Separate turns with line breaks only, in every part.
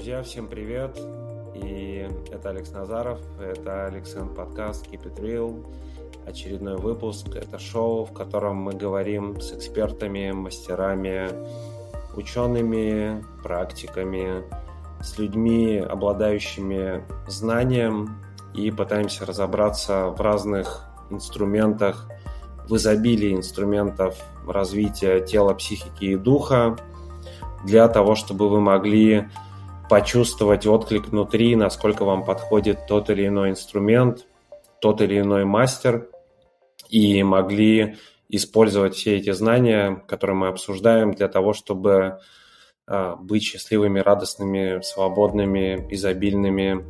Друзья, всем привет! И это Алекс Назаров, это Александр подкаст Keep It Real, очередной выпуск. Это шоу, в котором мы говорим с экспертами, мастерами, учеными, практиками, с людьми, обладающими знанием, и пытаемся разобраться в разных инструментах, в изобилии инструментов развития тела, психики и духа, для того, чтобы вы могли почувствовать отклик внутри, насколько вам подходит тот или иной инструмент, тот или иной мастер, и могли использовать все эти знания, которые мы обсуждаем, для того, чтобы э, быть счастливыми, радостными, свободными, изобильными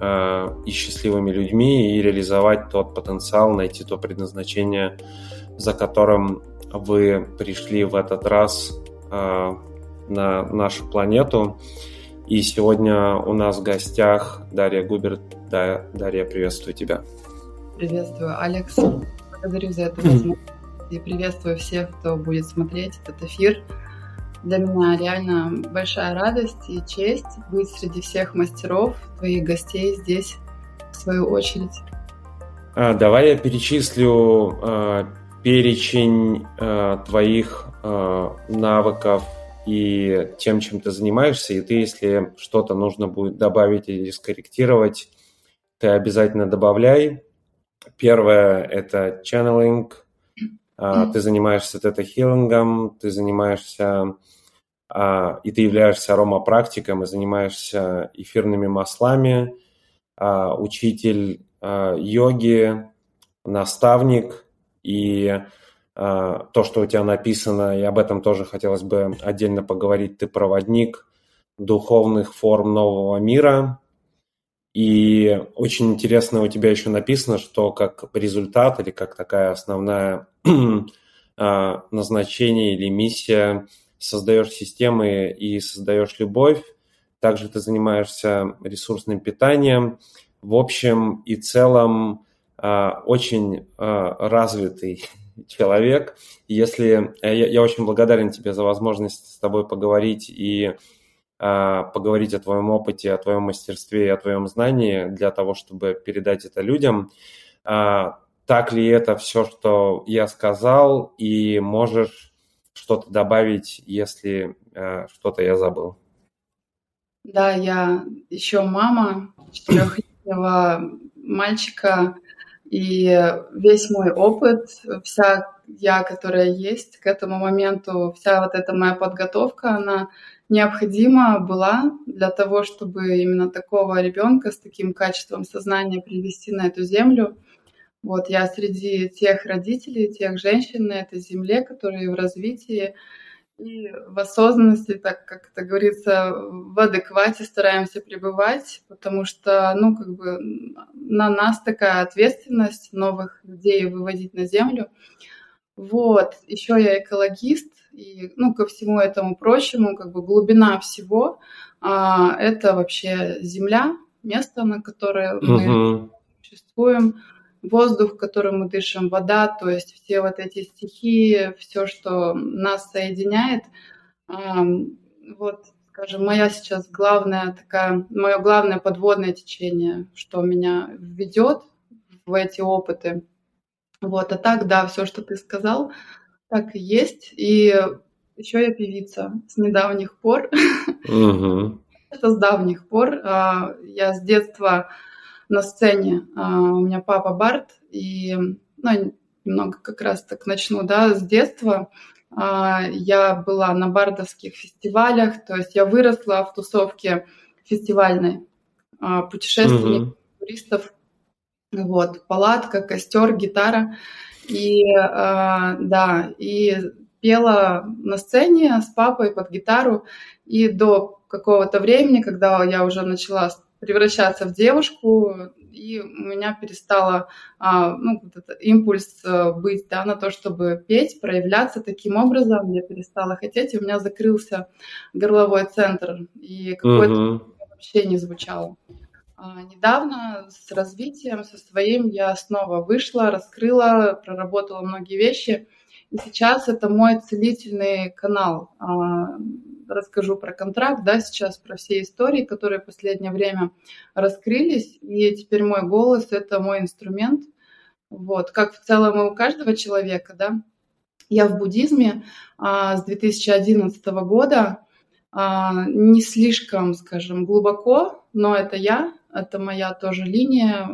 э, и счастливыми людьми и реализовать тот потенциал, найти то предназначение, за которым вы пришли в этот раз э, на нашу планету. И сегодня у нас в гостях Дарья Губерт. Да, Дарья, приветствую тебя.
Приветствую, Алекс. Благодарю за эту возможность. И приветствую всех, кто будет смотреть этот эфир. Для меня реально большая радость и честь быть среди всех мастеров, твоих гостей здесь, в свою очередь.
А, давай я перечислю э, перечень э, твоих э, навыков и тем, чем ты занимаешься, и ты, если что-то нужно будет добавить или скорректировать, ты обязательно добавляй. Первое – это channeling. Mm-hmm. Ты занимаешься тета-хиллингом, ты занимаешься а, и ты являешься аромапрактиком и занимаешься эфирными маслами, а, учитель йоги, наставник и а, то, что у тебя написано, и об этом тоже хотелось бы отдельно поговорить. Ты проводник духовных форм нового мира. И очень интересно у тебя еще написано, что как результат или как такая основная а, назначение или миссия создаешь системы и создаешь любовь. Также ты занимаешься ресурсным питанием. В общем и целом а, очень развитый человек. Если э, я, я очень благодарен тебе за возможность с тобой поговорить и а, поговорить о твоем опыте, о твоем мастерстве и о твоем знании для того, чтобы передать это людям. А, так ли это все, что я сказал, и можешь что-то добавить, если а, что-то я забыл?
Да, я еще мама четырехлетнего мальчика, и весь мой опыт, вся я, которая есть к этому моменту, вся вот эта моя подготовка, она необходима была для того, чтобы именно такого ребенка с таким качеством сознания привести на эту землю. Вот я среди тех родителей, тех женщин на этой земле, которые в развитии, и в осознанности, так как это говорится, в адеквате стараемся пребывать, потому что, ну, как бы на нас такая ответственность новых людей выводить на землю. Вот, еще я экологист, и, ну, ко всему этому прочему, как бы глубина всего, а, это вообще земля, место, на которое мы существуем воздух, которым мы дышим, вода, то есть все вот эти стихии, все, что нас соединяет. Вот, скажем, моя сейчас главная такая, мое главное подводное течение, что меня ведет в эти опыты. Вот, а так, да, все, что ты сказал, так и есть. И еще я певица с недавних пор. Uh-huh. Это с давних пор. А, я с детства на сцене. А, у меня папа Барт, и ну, немного как раз так начну, да, с детства. А, я была на бардовских фестивалях, то есть я выросла в тусовке фестивальной а, путешественников, mm-hmm. туристов. Вот, палатка, костер, гитара. И да, и пела на сцене с папой под гитару. И до какого-то времени, когда я уже начала превращаться в девушку, и у меня перестало а, ну, вот этот импульс э, быть да, на то, чтобы петь, проявляться таким образом. Я перестала хотеть, и у меня закрылся горловой центр, и какое-то uh-huh. вообще не звучало. А, недавно с развитием, со своим я снова вышла, раскрыла, проработала многие вещи, и сейчас это мой целительный канал. Расскажу про контракт, да, сейчас про все истории, которые в последнее время раскрылись, и теперь мой голос – это мой инструмент, вот, как в целом и у каждого человека, да. Я в буддизме а, с 2011 года, а, не слишком, скажем, глубоко, но это я, это моя тоже линия,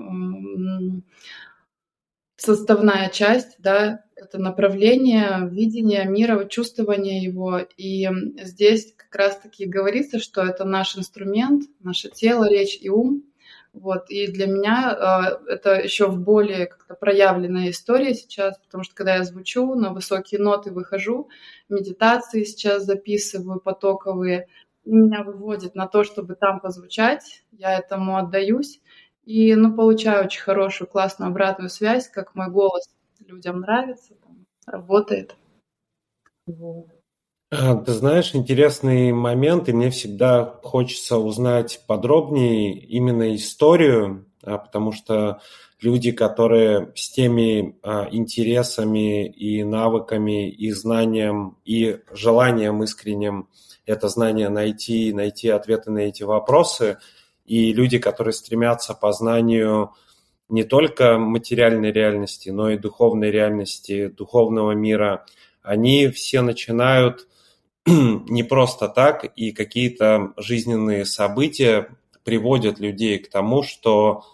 составная часть, да, это направление, видение мира, чувствование его. И здесь как раз-таки говорится, что это наш инструмент, наше тело, речь и ум. Вот. И для меня э, это еще в более как-то проявленная история сейчас, потому что когда я звучу, на высокие ноты выхожу, медитации сейчас записываю потоковые, меня выводит на то, чтобы там позвучать, я этому отдаюсь. И, ну, получаю очень хорошую, классную обратную связь, как мой голос людям нравится, там, работает.
А, ты знаешь, интересный момент, и мне всегда хочется узнать подробнее именно историю, а, потому что люди, которые с теми а, интересами и навыками, и знанием, и желанием искренним это знание найти, найти ответы на эти вопросы, и люди, которые стремятся по знанию не только материальной реальности, но и духовной реальности, духовного мира, они все начинают не просто так, и какие-то жизненные события приводят людей к тому, что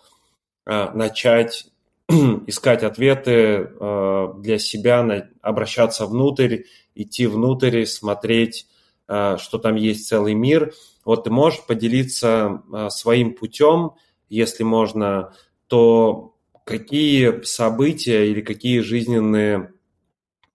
э, начать искать ответы э, для себя, обращаться внутрь, идти внутрь, смотреть, что там есть целый мир. Вот ты можешь поделиться своим путем, если можно, то какие события или какие жизненные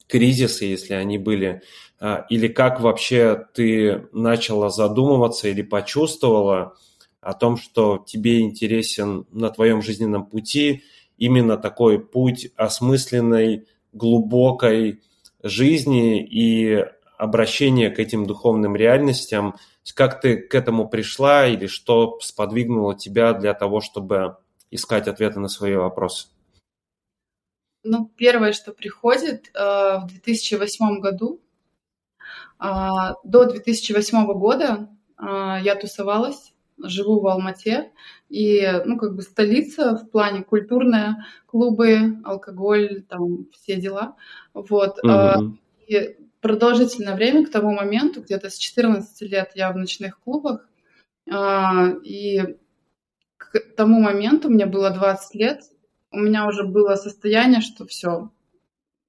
кризисы, если они были, а, или как вообще ты начала задумываться или почувствовала о том, что тебе интересен на твоем жизненном пути именно такой путь осмысленной, глубокой жизни и обращение к этим духовным реальностям. Как ты к этому пришла или что сподвигнуло тебя для того, чтобы искать ответы на свои вопросы?
Ну, первое, что приходит, э, в 2008 году, а, до 2008 года а, я тусовалась, живу в Алмате, и, ну, как бы столица в плане культурная, клубы, алкоголь, там, все дела, вот. Mm-hmm. И продолжительное время к тому моменту, где-то с 14 лет я в ночных клубах, и к тому моменту, мне было 20 лет, у меня уже было состояние, что все,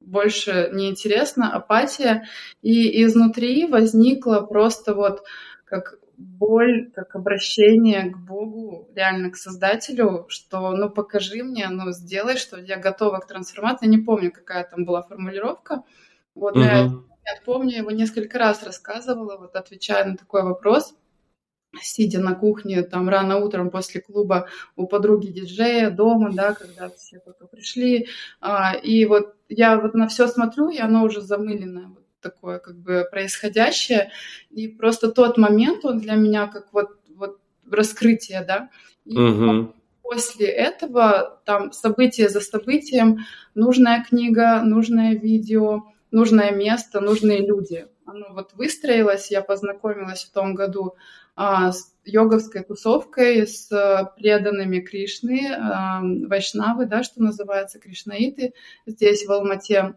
больше неинтересно, апатия. И изнутри возникла просто вот как боль, как обращение к Богу, реально к Создателю, что ну покажи мне, ну сделай, что я готова к трансформации. Я не помню, какая там была формулировка. Вот угу. я, я помню, его несколько раз рассказывала, вот отвечая на такой вопрос – сидя на кухне там рано утром после клуба у подруги диджея дома, да, когда все только пришли. А, и вот я вот на все смотрю, и оно уже замыленное, вот такое как бы происходящее. И просто тот момент, он для меня как вот, вот раскрытие, да. И угу. после этого там событие за событием, нужная книга, нужное видео, нужное место, нужные люди. Оно вот выстроилось, я познакомилась в том году а, с йоговской тусовкой, с преданными Кришны, а, вайшнавы, да, что называется, кришнаиты здесь, в Алмате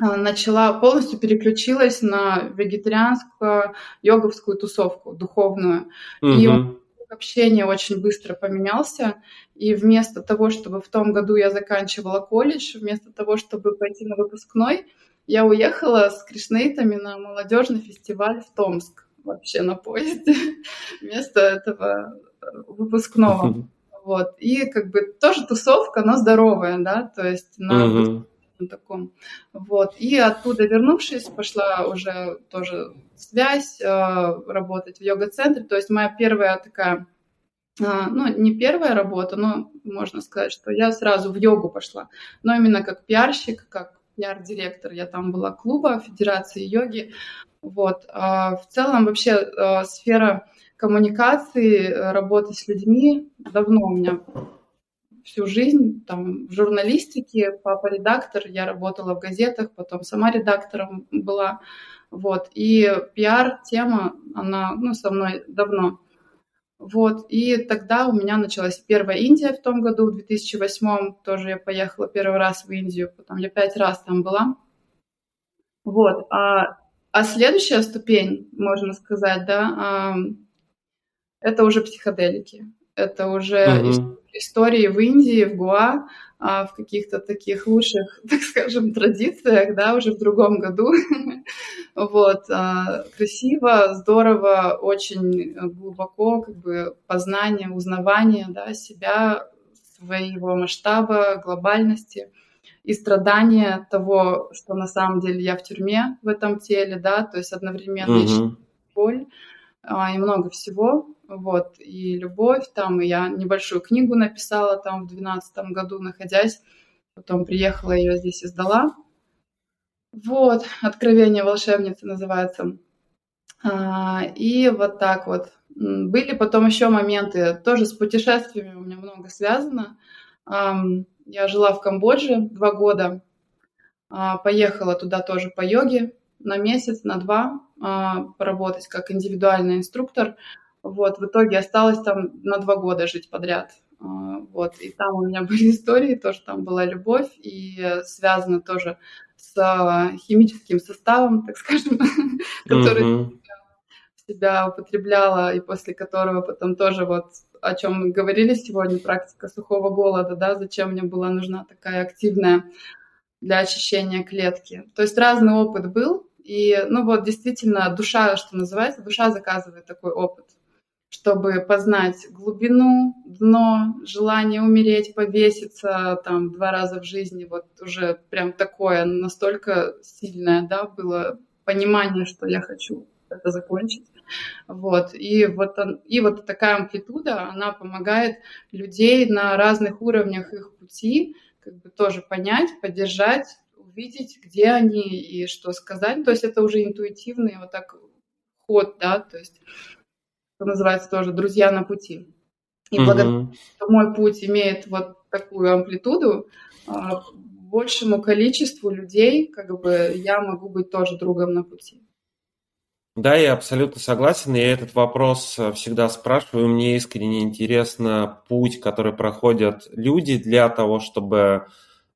а, начала, полностью переключилась на вегетарианскую йоговскую тусовку, духовную. Mm-hmm. И общение очень быстро поменялся. И вместо того, чтобы в том году я заканчивала колледж, вместо того, чтобы пойти на выпускной, я уехала с кришнаитами на молодежный фестиваль в Томск вообще на поезде вместо этого э, выпускного. Вот. И как бы тоже тусовка, но здоровая, да, то есть на uh таком. Вот. И оттуда вернувшись, пошла уже тоже связь, э, работать в йога-центре. То есть моя первая такая э, ну, не первая работа, но можно сказать, что я сразу в йогу пошла. Но именно как пиарщик, как пиар-директор, я там была клуба Федерации йоги. Вот. А в целом вообще а, сфера коммуникации, работы с людьми давно у меня всю жизнь там в журналистике, папа редактор, я работала в газетах, потом сама редактором была, вот, и пиар-тема, она, ну, со мной давно. Вот, и тогда у меня началась первая Индия в том году, в 2008 тоже я поехала первый раз в Индию, потом я пять раз там была. Вот, а, а следующая ступень, можно сказать, да, это уже психоделики. Это уже угу. истории в Индии, в Гуа, а, в каких-то таких лучших, так скажем, традициях, да, уже в другом году. вот, а, красиво, здорово, очень глубоко, как бы познание, узнавание, да, себя, своего масштаба, глобальности и страдания того, что на самом деле я в тюрьме в этом теле, да, то есть одновременно угу. боль а, и много всего вот, и любовь там, и я небольшую книгу написала там в двенадцатом году, находясь, потом приехала, ее здесь издала. Вот, «Откровение волшебницы» называется. А, и вот так вот. Были потом еще моменты, тоже с путешествиями у меня много связано. Я жила в Камбодже два года, а, поехала туда тоже по йоге на месяц, на два а, поработать как индивидуальный инструктор. Вот, в итоге осталось там на два года жить подряд. А, вот, и там у меня были истории, тоже там была любовь, и связано тоже с химическим составом, так скажем, который себя употребляла, и после которого потом тоже вот о чем мы говорили сегодня, практика сухого голода, да, зачем мне была нужна такая активная для очищения клетки. То есть разный опыт был, и, ну вот, действительно, душа, что называется, душа заказывает такой опыт чтобы познать глубину, дно, желание умереть, повеситься там два раза в жизни, вот уже прям такое настолько сильное, да, было понимание, что я хочу это закончить. Вот. И, вот он, и вот такая амплитуда, она помогает людей на разных уровнях их пути как бы тоже понять, поддержать, увидеть, где они и что сказать. То есть это уже интуитивный вот так ход, да, то есть что называется тоже «Друзья на пути». И mm-hmm. благодаря что мой путь имеет вот такую амплитуду, а, большему количеству людей как бы я могу быть тоже другом на пути.
Да, я абсолютно согласен. Я этот вопрос э, всегда спрашиваю. Мне искренне интересно путь, который проходят люди для того, чтобы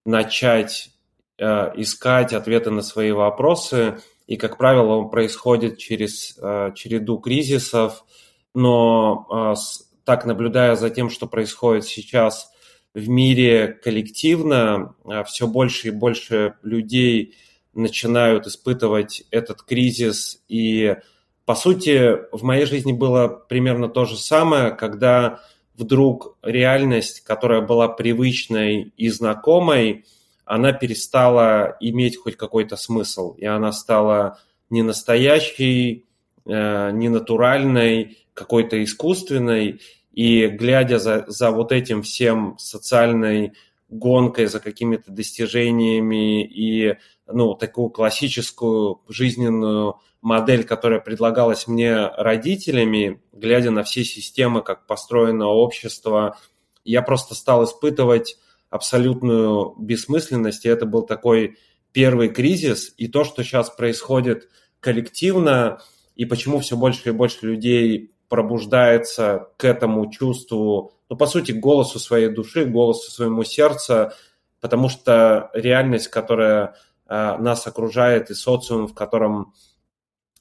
начать э, искать ответы на свои вопросы. И, как правило, он происходит через э, череду кризисов, но а, так наблюдая за тем, что происходит сейчас в мире коллективно, а, все больше и больше людей начинают испытывать этот кризис. И, по сути, в моей жизни было примерно то же самое, когда вдруг реальность, которая была привычной и знакомой, она перестала иметь хоть какой-то смысл, и она стала не настоящей, э, не натуральной, какой-то искусственной, и глядя за, за вот этим всем социальной гонкой, за какими-то достижениями и ну, такую классическую жизненную модель, которая предлагалась мне родителями, глядя на все системы, как построено общество, я просто стал испытывать абсолютную бессмысленность, и это был такой первый кризис, и то, что сейчас происходит коллективно, и почему все больше и больше людей пробуждается к этому чувству, ну, по сути, голосу своей души, голосу своему сердца, потому что реальность, которая э, нас окружает, и социум, в котором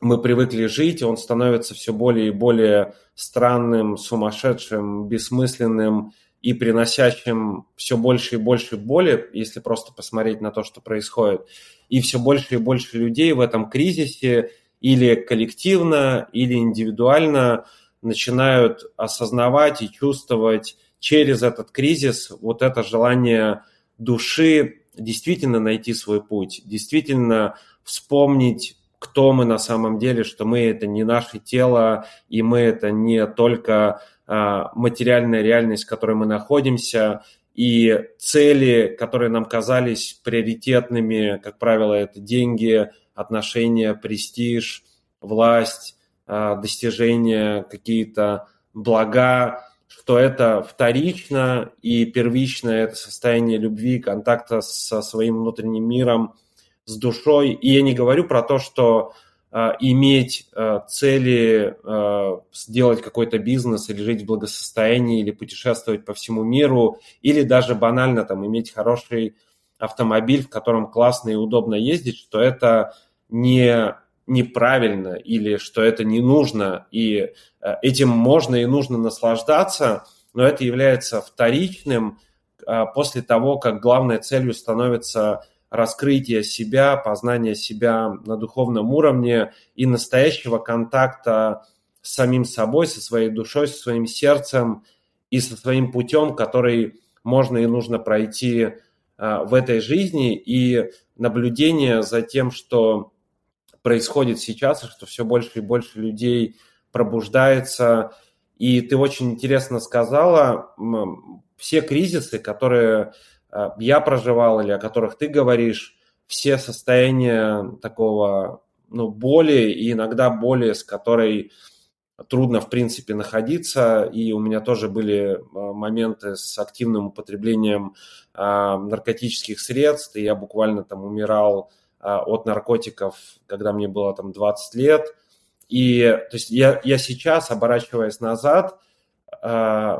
мы привыкли жить, он становится все более и более странным, сумасшедшим, бессмысленным и приносящим все больше и больше боли, если просто посмотреть на то, что происходит. И все больше и больше людей в этом кризисе или коллективно, или индивидуально начинают осознавать и чувствовать через этот кризис вот это желание души действительно найти свой путь, действительно вспомнить, кто мы на самом деле, что мы это не наше тело, и мы это не только а, материальная реальность, в которой мы находимся, и цели, которые нам казались приоритетными, как правило, это деньги, отношения, престиж, власть, а, достижения, какие-то блага, что это вторично и первично это состояние любви, контакта со своим внутренним миром, с душой. И я не говорю про то, что э, иметь э, цели э, сделать какой-то бизнес или жить в благосостоянии, или путешествовать по всему миру, или даже банально там иметь хороший автомобиль, в котором классно и удобно ездить, что это не неправильно или что это не нужно, и э, этим можно и нужно наслаждаться, но это является вторичным э, после того, как главной целью становится раскрытие себя, познание себя на духовном уровне и настоящего контакта с самим собой, со своей душой, со своим сердцем и со своим путем, который можно и нужно пройти э, в этой жизни, и наблюдение за тем, что происходит сейчас, что все больше и больше людей пробуждается. И ты очень интересно сказала, все кризисы, которые э, я проживал или о которых ты говоришь, все состояния такого ну, боли и иногда боли, с которой трудно, в принципе, находиться. И у меня тоже были э, моменты с активным употреблением э, наркотических средств, и я буквально там умирал от наркотиков, когда мне было там 20 лет. И то есть я, я сейчас, оборачиваясь назад, э,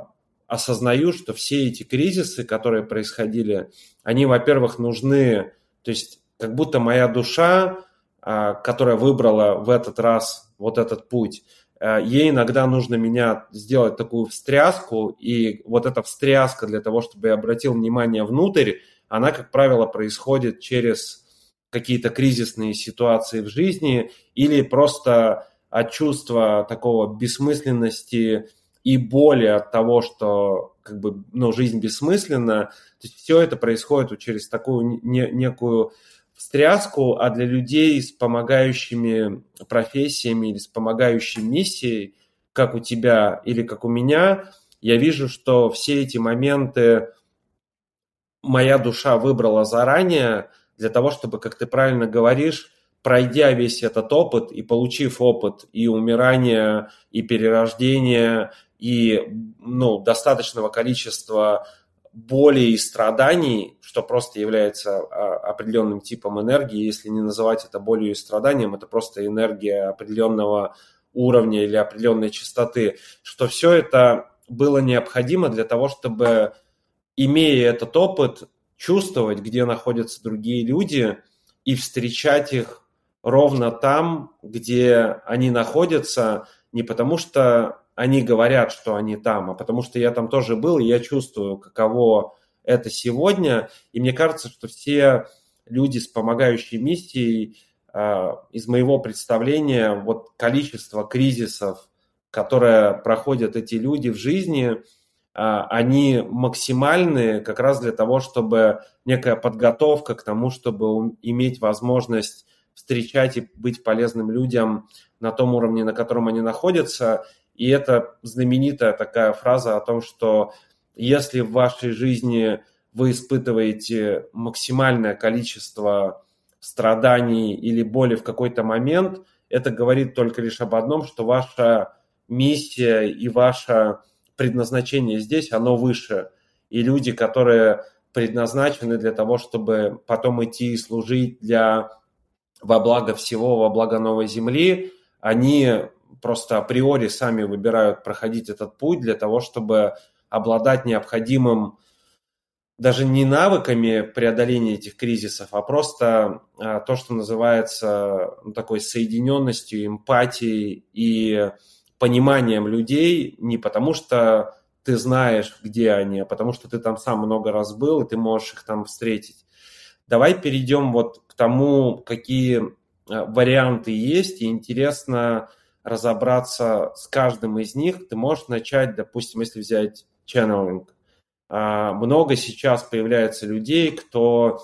осознаю, что все эти кризисы, которые происходили, они, во-первых, нужны, то есть как будто моя душа, э, которая выбрала в этот раз вот этот путь, ей иногда нужно меня сделать такую встряску, и вот эта встряска для того, чтобы я обратил внимание внутрь, она, как правило, происходит через какие-то кризисные ситуации в жизни или просто от чувства такого бессмысленности и боли от того, что как бы, ну, жизнь бессмысленна. То есть все это происходит через такую не, некую встряску, а для людей с помогающими профессиями или с помогающей миссией, как у тебя или как у меня, я вижу, что все эти моменты моя душа выбрала заранее – для того, чтобы, как ты правильно говоришь, пройдя весь этот опыт и получив опыт и умирания, и перерождения, и ну, достаточного количества боли и страданий, что просто является а, определенным типом энергии, если не называть это болью и страданием, это просто энергия определенного уровня или определенной частоты, что все это было необходимо для того, чтобы, имея этот опыт, чувствовать, где находятся другие люди, и встречать их ровно там, где они находятся, не потому что они говорят, что они там, а потому что я там тоже был, и я чувствую, каково это сегодня. И мне кажется, что все люди с помогающей миссией, а, из моего представления, вот количество кризисов, которые проходят эти люди в жизни – они максимальные как раз для того, чтобы некая подготовка к тому, чтобы иметь возможность встречать и быть полезным людям на том уровне, на котором они находятся. И это знаменитая такая фраза о том, что если в вашей жизни вы испытываете максимальное количество страданий или боли в какой-то момент, это говорит только лишь об одном, что ваша миссия и ваша предназначение здесь, оно выше. И люди, которые предназначены для того, чтобы потом идти и служить для во благо всего, во благо новой земли, они просто априори сами выбирают проходить этот путь для того, чтобы обладать необходимым даже не навыками преодоления этих кризисов, а просто а, то, что называется ну, такой соединенностью, эмпатией и пониманием людей не потому, что ты знаешь, где они, а потому что ты там сам много раз был, и ты можешь их там встретить. Давай перейдем вот к тому, какие э, варианты есть, и интересно разобраться с каждым из них. Ты можешь начать, допустим, если взять channeling. А, много сейчас появляется людей, кто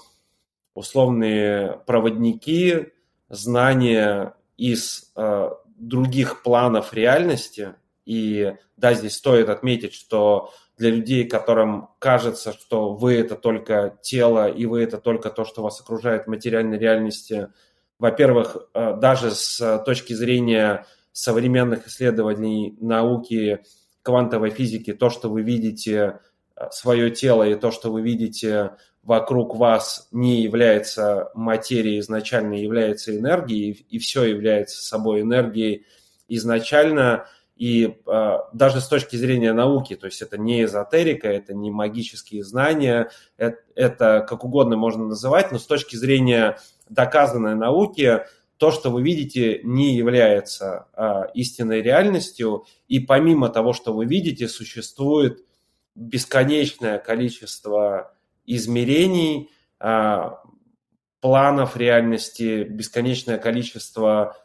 условные проводники, знания из э, других планов реальности. И да, здесь стоит отметить, что для людей, которым кажется, что вы это только тело, и вы это только то, что вас окружает в материальной реальности, во-первых, э, даже с точки зрения современных исследований науки, квантовой физики то, что вы видите э, свое тело и то, что вы видите вокруг вас, не является материей изначально, является энергией, и все является собой энергией изначально, и э, даже с точки зрения науки, то есть это не эзотерика, это не магические знания, это, это как угодно можно называть, но с точки зрения доказанной науки, то, что вы видите, не является а, истинной реальностью, и помимо того, что вы видите, существует бесконечное количество измерений, а, планов реальности, бесконечное количество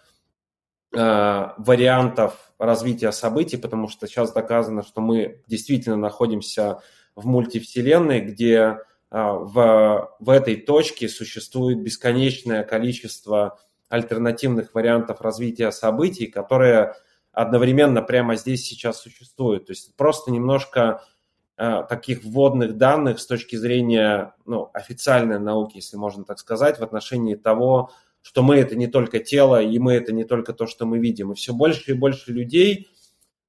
а, вариантов развития событий, потому что сейчас доказано, что мы действительно находимся в мультивселенной, где а, в, в этой точке существует бесконечное количество альтернативных вариантов развития событий, которые одновременно прямо здесь сейчас существуют. То есть просто немножко таких вводных данных с точки зрения ну, официальной науки, если можно так сказать, в отношении того, что мы это не только тело, и мы это не только то, что мы видим. И все больше и больше людей,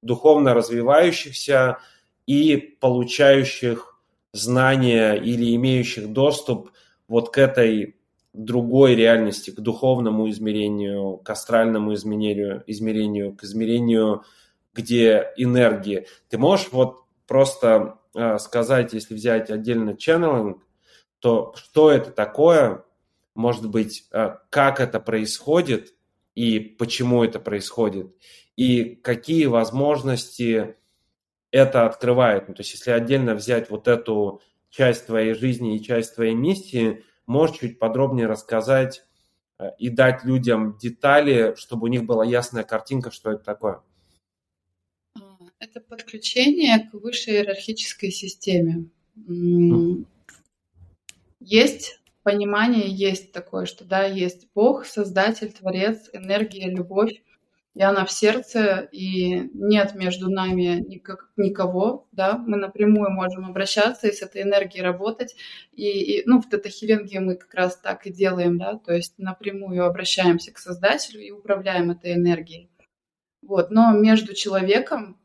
духовно развивающихся и получающих знания или имеющих доступ вот к этой другой реальности, к духовному измерению, к астральному измерению, измерению к измерению, где энергии. Ты можешь вот просто э, сказать, если взять отдельно ченнелинг, то что это такое, может быть, э, как это происходит и почему это происходит, и какие возможности это открывает. Ну, то есть если отдельно взять вот эту часть твоей жизни и часть твоей миссии, Можешь чуть подробнее рассказать э, и дать людям детали, чтобы у них была ясная картинка, что это такое?
Это подключение к высшей иерархической системе. Есть понимание, есть такое, что да, есть Бог, Создатель, Творец, энергия, любовь, и она в сердце, и нет между нами никак, никого, да, мы напрямую можем обращаться и с этой энергией работать, и, и ну, в тета-хилинге мы как раз так и делаем, да, то есть напрямую обращаемся к Создателю и управляем этой энергией. Вот, но между человеком,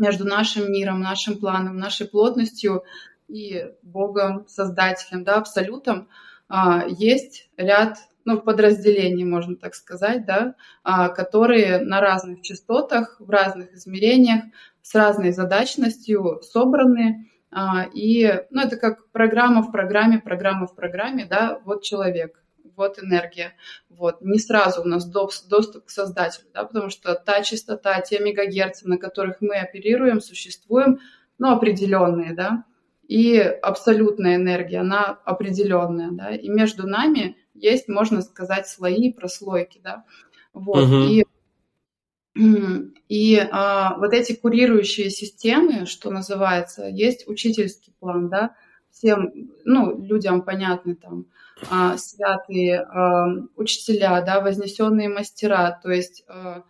между нашим миром, нашим планом, нашей плотностью и Богом, Создателем, да, Абсолютом, а, есть ряд ну, подразделений, можно так сказать, да, а, которые на разных частотах, в разных измерениях, с разной задачностью собраны. А, и, ну, это как программа в программе, программа в программе, да, вот человек, вот энергия. Вот. Не сразу у нас доступ к создателю, да, потому что та частота, те мегагерцы, на которых мы оперируем, существуем, ну, определенные, да, и абсолютная энергия, она определенная, да, и между нами есть, можно сказать, слои, прослойки, да, вот, угу. и и а, вот эти курирующие системы, что называется, есть учительский план, да, всем, ну, людям понятны там а, святые а, учителя, да, вознесенные мастера, то есть а,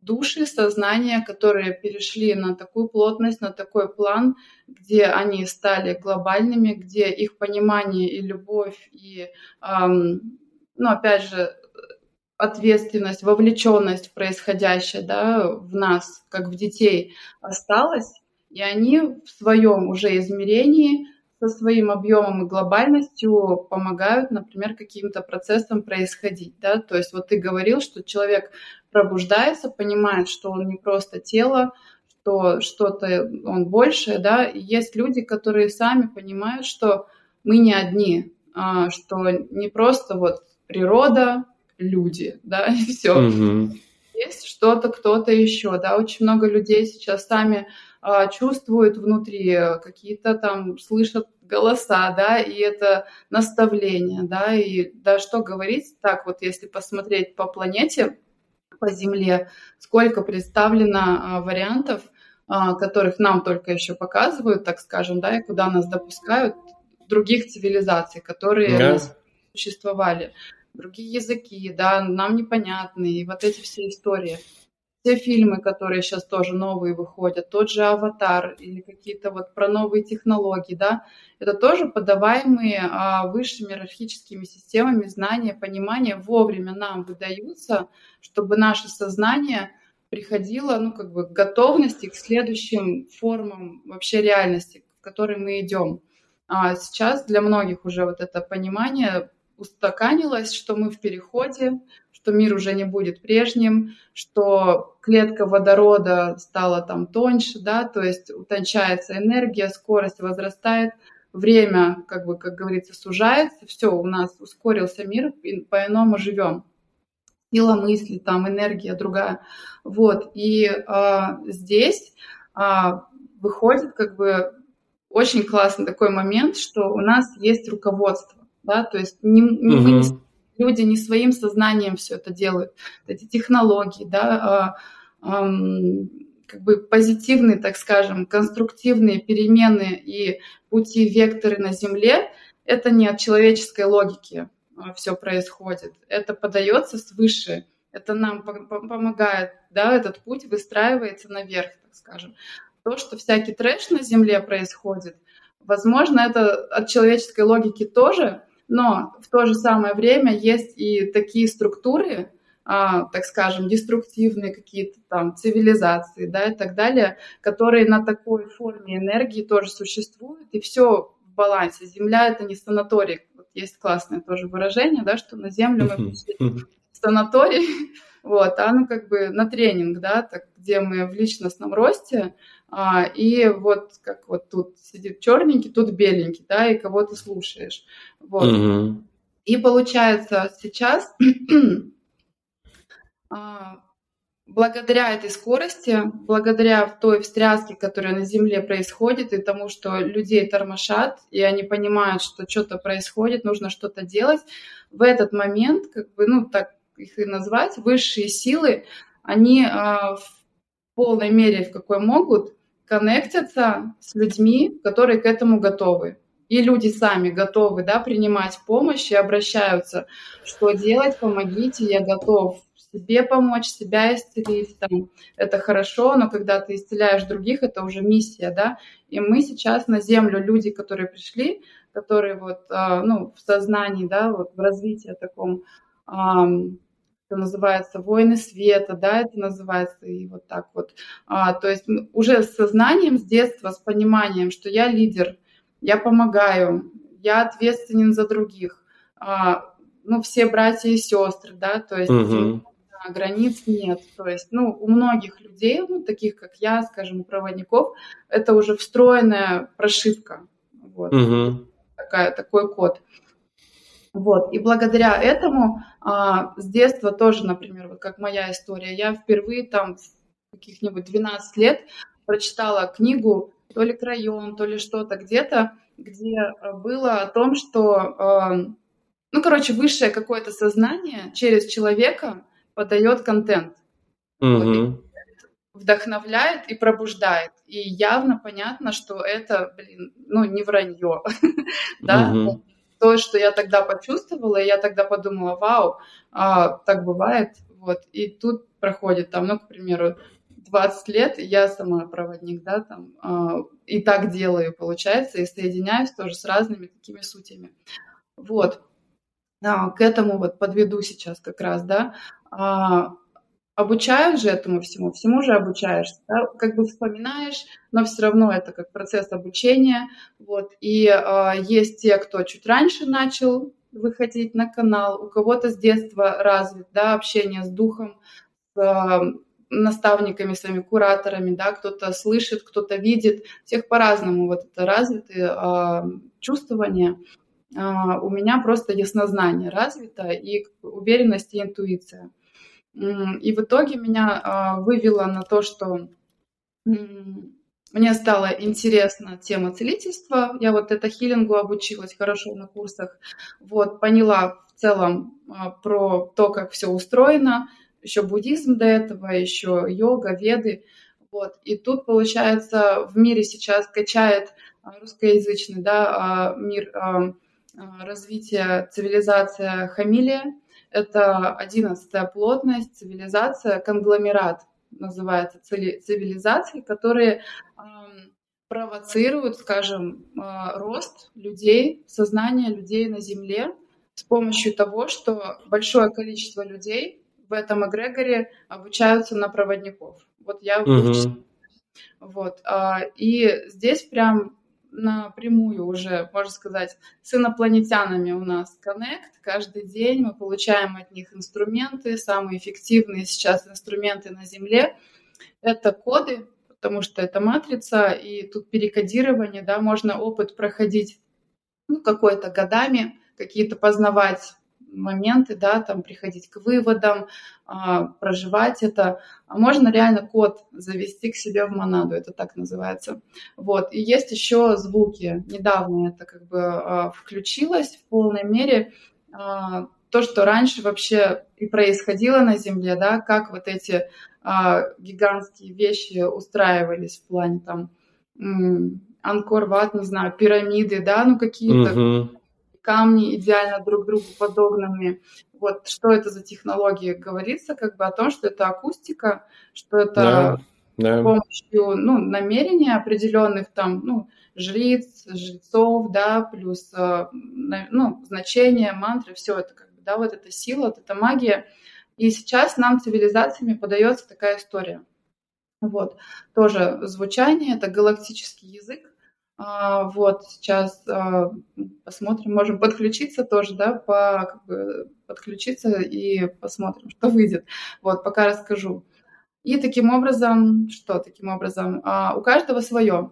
души, сознания, которые перешли на такую плотность, на такой план, где они стали глобальными, где их понимание и любовь, и, ну, опять же, ответственность, вовлеченность в происходящее да, в нас, как в детей, осталась, и они в своем уже измерении со своим объемом и глобальностью помогают, например, каким-то процессам происходить. Да? То есть вот ты говорил, что человек пробуждается, понимает, что он не просто тело, что что-то он большее, да, и есть люди, которые сами понимают, что мы не одни, а, что не просто вот природа, люди, да, и все. Угу. Есть что-то, кто-то еще, да, очень много людей сейчас сами а, чувствуют внутри какие-то там, слышат голоса, да, и это наставление, да, и да, что говорить, так вот, если посмотреть по планете, по Земле, сколько представлено а, вариантов, а, которых нам только еще показывают, так скажем, да, и куда нас допускают других цивилизаций, которые да. существовали, другие языки, да, нам непонятны, и вот эти все истории те фильмы, которые сейчас тоже новые выходят, тот же «Аватар» или какие-то вот про новые технологии, да, это тоже подаваемые а, высшими иерархическими системами знания, понимания вовремя нам выдаются, чтобы наше сознание приходило, ну, как бы, к готовности к следующим формам вообще реальности, в которой мы идем. А сейчас для многих уже вот это понимание устаканилось, что мы в переходе, что мир уже не будет прежним, что клетка водорода стала там тоньше, да, то есть утончается энергия, скорость возрастает, время, как бы, как говорится, сужается, все, у нас ускорился мир, по-иному живем. Сила мысли, там энергия другая. Вот, и а, здесь а, выходит как бы очень классный такой момент, что у нас есть руководство, да, то есть не, не, угу. не, люди не своим сознанием все это делают. Эти технологии, да, а, как бы позитивные, так скажем, конструктивные перемены и пути, векторы на Земле, это не от человеческой логики а, все происходит. Это подается свыше. Это нам помогает, да, этот путь выстраивается наверх, так скажем. То, что всякий трэш на Земле происходит, возможно, это от человеческой логики тоже, но в то же самое время есть и такие структуры, а, так скажем, деструктивные какие-то там цивилизации, да, и так далее, которые на такой форме энергии тоже существуют, и все в балансе. Земля — это не санаторий. Вот есть классное тоже выражение, да, что на Землю мы пришли в санаторий, вот, а ну как бы на тренинг, да, так, где мы в личностном росте, а, и вот как вот тут сидит черненький, тут беленький, да, и кого ты слушаешь. Вот. Угу. И получается сейчас а, благодаря этой скорости, благодаря той встряске, которая на Земле происходит, и тому, что людей тормошат, и они понимают, что что-то происходит, нужно что-то делать, в этот момент, как бы, ну, так их и назвать, высшие силы, они э, в полной мере, в какой могут, коннектятся с людьми, которые к этому готовы. И люди сами готовы да, принимать помощь и обращаются, что делать, помогите, я готов себе помочь, себя исцелить. Там, это хорошо, но когда ты исцеляешь других, это уже миссия, да. И мы сейчас на землю, люди, которые пришли, которые вот, а, ну, в сознании, да, вот в развитии таком, это называется «Войны света», да, это называется и вот так вот. А, то есть уже с сознанием с детства, с пониманием, что я лидер, я помогаю, я ответственен за других. А, ну, все братья и сестры, да, то есть угу. границ нет. То есть, ну, у многих людей, ну, таких как я, скажем, проводников, это уже встроенная прошивка. Вот. Угу. Такая, такой код. Вот. И благодаря этому а, с детства тоже, например, вот как моя история, я впервые там в каких-нибудь 12 лет прочитала книгу то ли «Крайон», то ли что-то где-то, где а, было о том, что, а, ну, короче, высшее какое-то сознание через человека подает контент. Mm-hmm. вдохновляет и пробуждает. И явно понятно, что это, блин, ну, не вранье. да? Mm-hmm то, что я тогда почувствовала, и я тогда подумала, вау, а, так бывает, вот, и тут проходит там, ну, к примеру, 20 лет, я сама проводник, да, там, а, и так делаю, получается, и соединяюсь тоже с разными такими сутями. Вот, да, к этому вот подведу сейчас как раз, да, а, обучают же этому всему, всему же обучаешься, да? как бы вспоминаешь, но все равно это как процесс обучения, вот, и э, есть те, кто чуть раньше начал выходить на канал, у кого-то с детства развит, да, общение с духом, с э, наставниками, своими кураторами, да, кто-то слышит, кто-то видит, всех по-разному вот это развитые э, чувствования, э, у меня просто яснознание развито и уверенность и интуиция. И в итоге меня а, вывело на то, что мне стала интересна тема целительства. Я вот это хилингу обучилась хорошо на курсах. Вот, поняла в целом а, про то, как все устроено. Еще буддизм до этого, еще йога, веды. Вот. И тут, получается, в мире сейчас качает а, русскоязычный да, мир развития цивилизация Хамилия это одиннадцатая плотность, цивилизация, конгломерат называется цивилизации, которые провоцируют, скажем, а, рост людей, сознания людей на Земле с помощью того, что большое количество людей в этом эгрегоре обучаются на проводников. Вот я угу. Вот. А, и здесь прям напрямую уже, можно сказать, с инопланетянами у нас коннект. Каждый день мы получаем от них инструменты, самые эффективные сейчас инструменты на Земле. Это коды, потому что это матрица, и тут перекодирование, да, можно опыт проходить ну, какой-то годами, какие-то познавать моменты, да, там приходить к выводам, а, проживать это. А можно реально код завести к себе в монаду, это так называется. Вот. И есть еще звуки. Недавно это как бы а, включилось в полной мере. А, то, что раньше вообще и происходило на Земле, да, как вот эти а, гигантские вещи устраивались в плане там Анкор-Ват, не знаю, пирамиды, да, ну какие-то угу камни идеально друг другу подогнанные. Вот что это за технологии? Говорится как бы о том, что это акустика, что это да, да. с помощью ну, намерений определенных там, ну, жриц, жрецов, да, плюс э, ну, значение, мантры, все это как бы, да, вот эта сила, вот эта магия. И сейчас нам цивилизациями подается такая история. Вот, тоже звучание, это галактический язык, вот сейчас а, посмотрим, можем подключиться тоже, да, по, как бы, подключиться и посмотрим, что выйдет. Вот, пока расскажу. И таким образом, что таким образом? А, у каждого свое.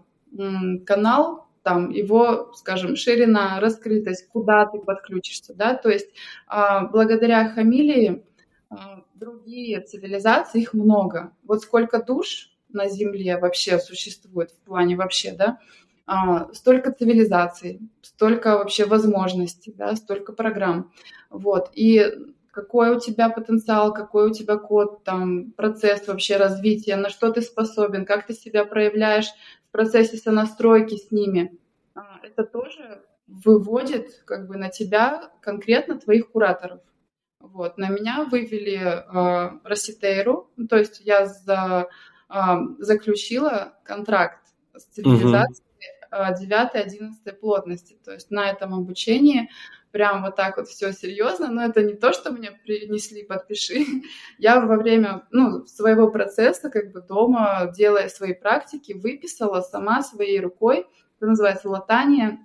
Канал, там его, скажем, ширина, раскрытость, куда ты подключишься, да, то есть благодаря хамилии другие цивилизации, их много. Вот сколько душ на Земле вообще существует в плане вообще, да, а, столько цивилизаций, столько вообще возможностей, да, столько программ. Вот. И какой у тебя потенциал, какой у тебя код, там, процесс вообще развития, на что ты способен, как ты себя проявляешь в процессе сонастройки с ними. А, это тоже выводит как бы на тебя конкретно твоих кураторов. Вот. На меня вывели э, Роситейру, то есть я за, э, заключила контракт с цивилизацией, 9-11 э, плотности. То есть на этом обучении прям вот так вот все серьезно, но это не то, что мне принесли подпиши. Я во время ну, своего процесса, как бы дома, делая свои практики, выписала сама своей рукой, это называется латание,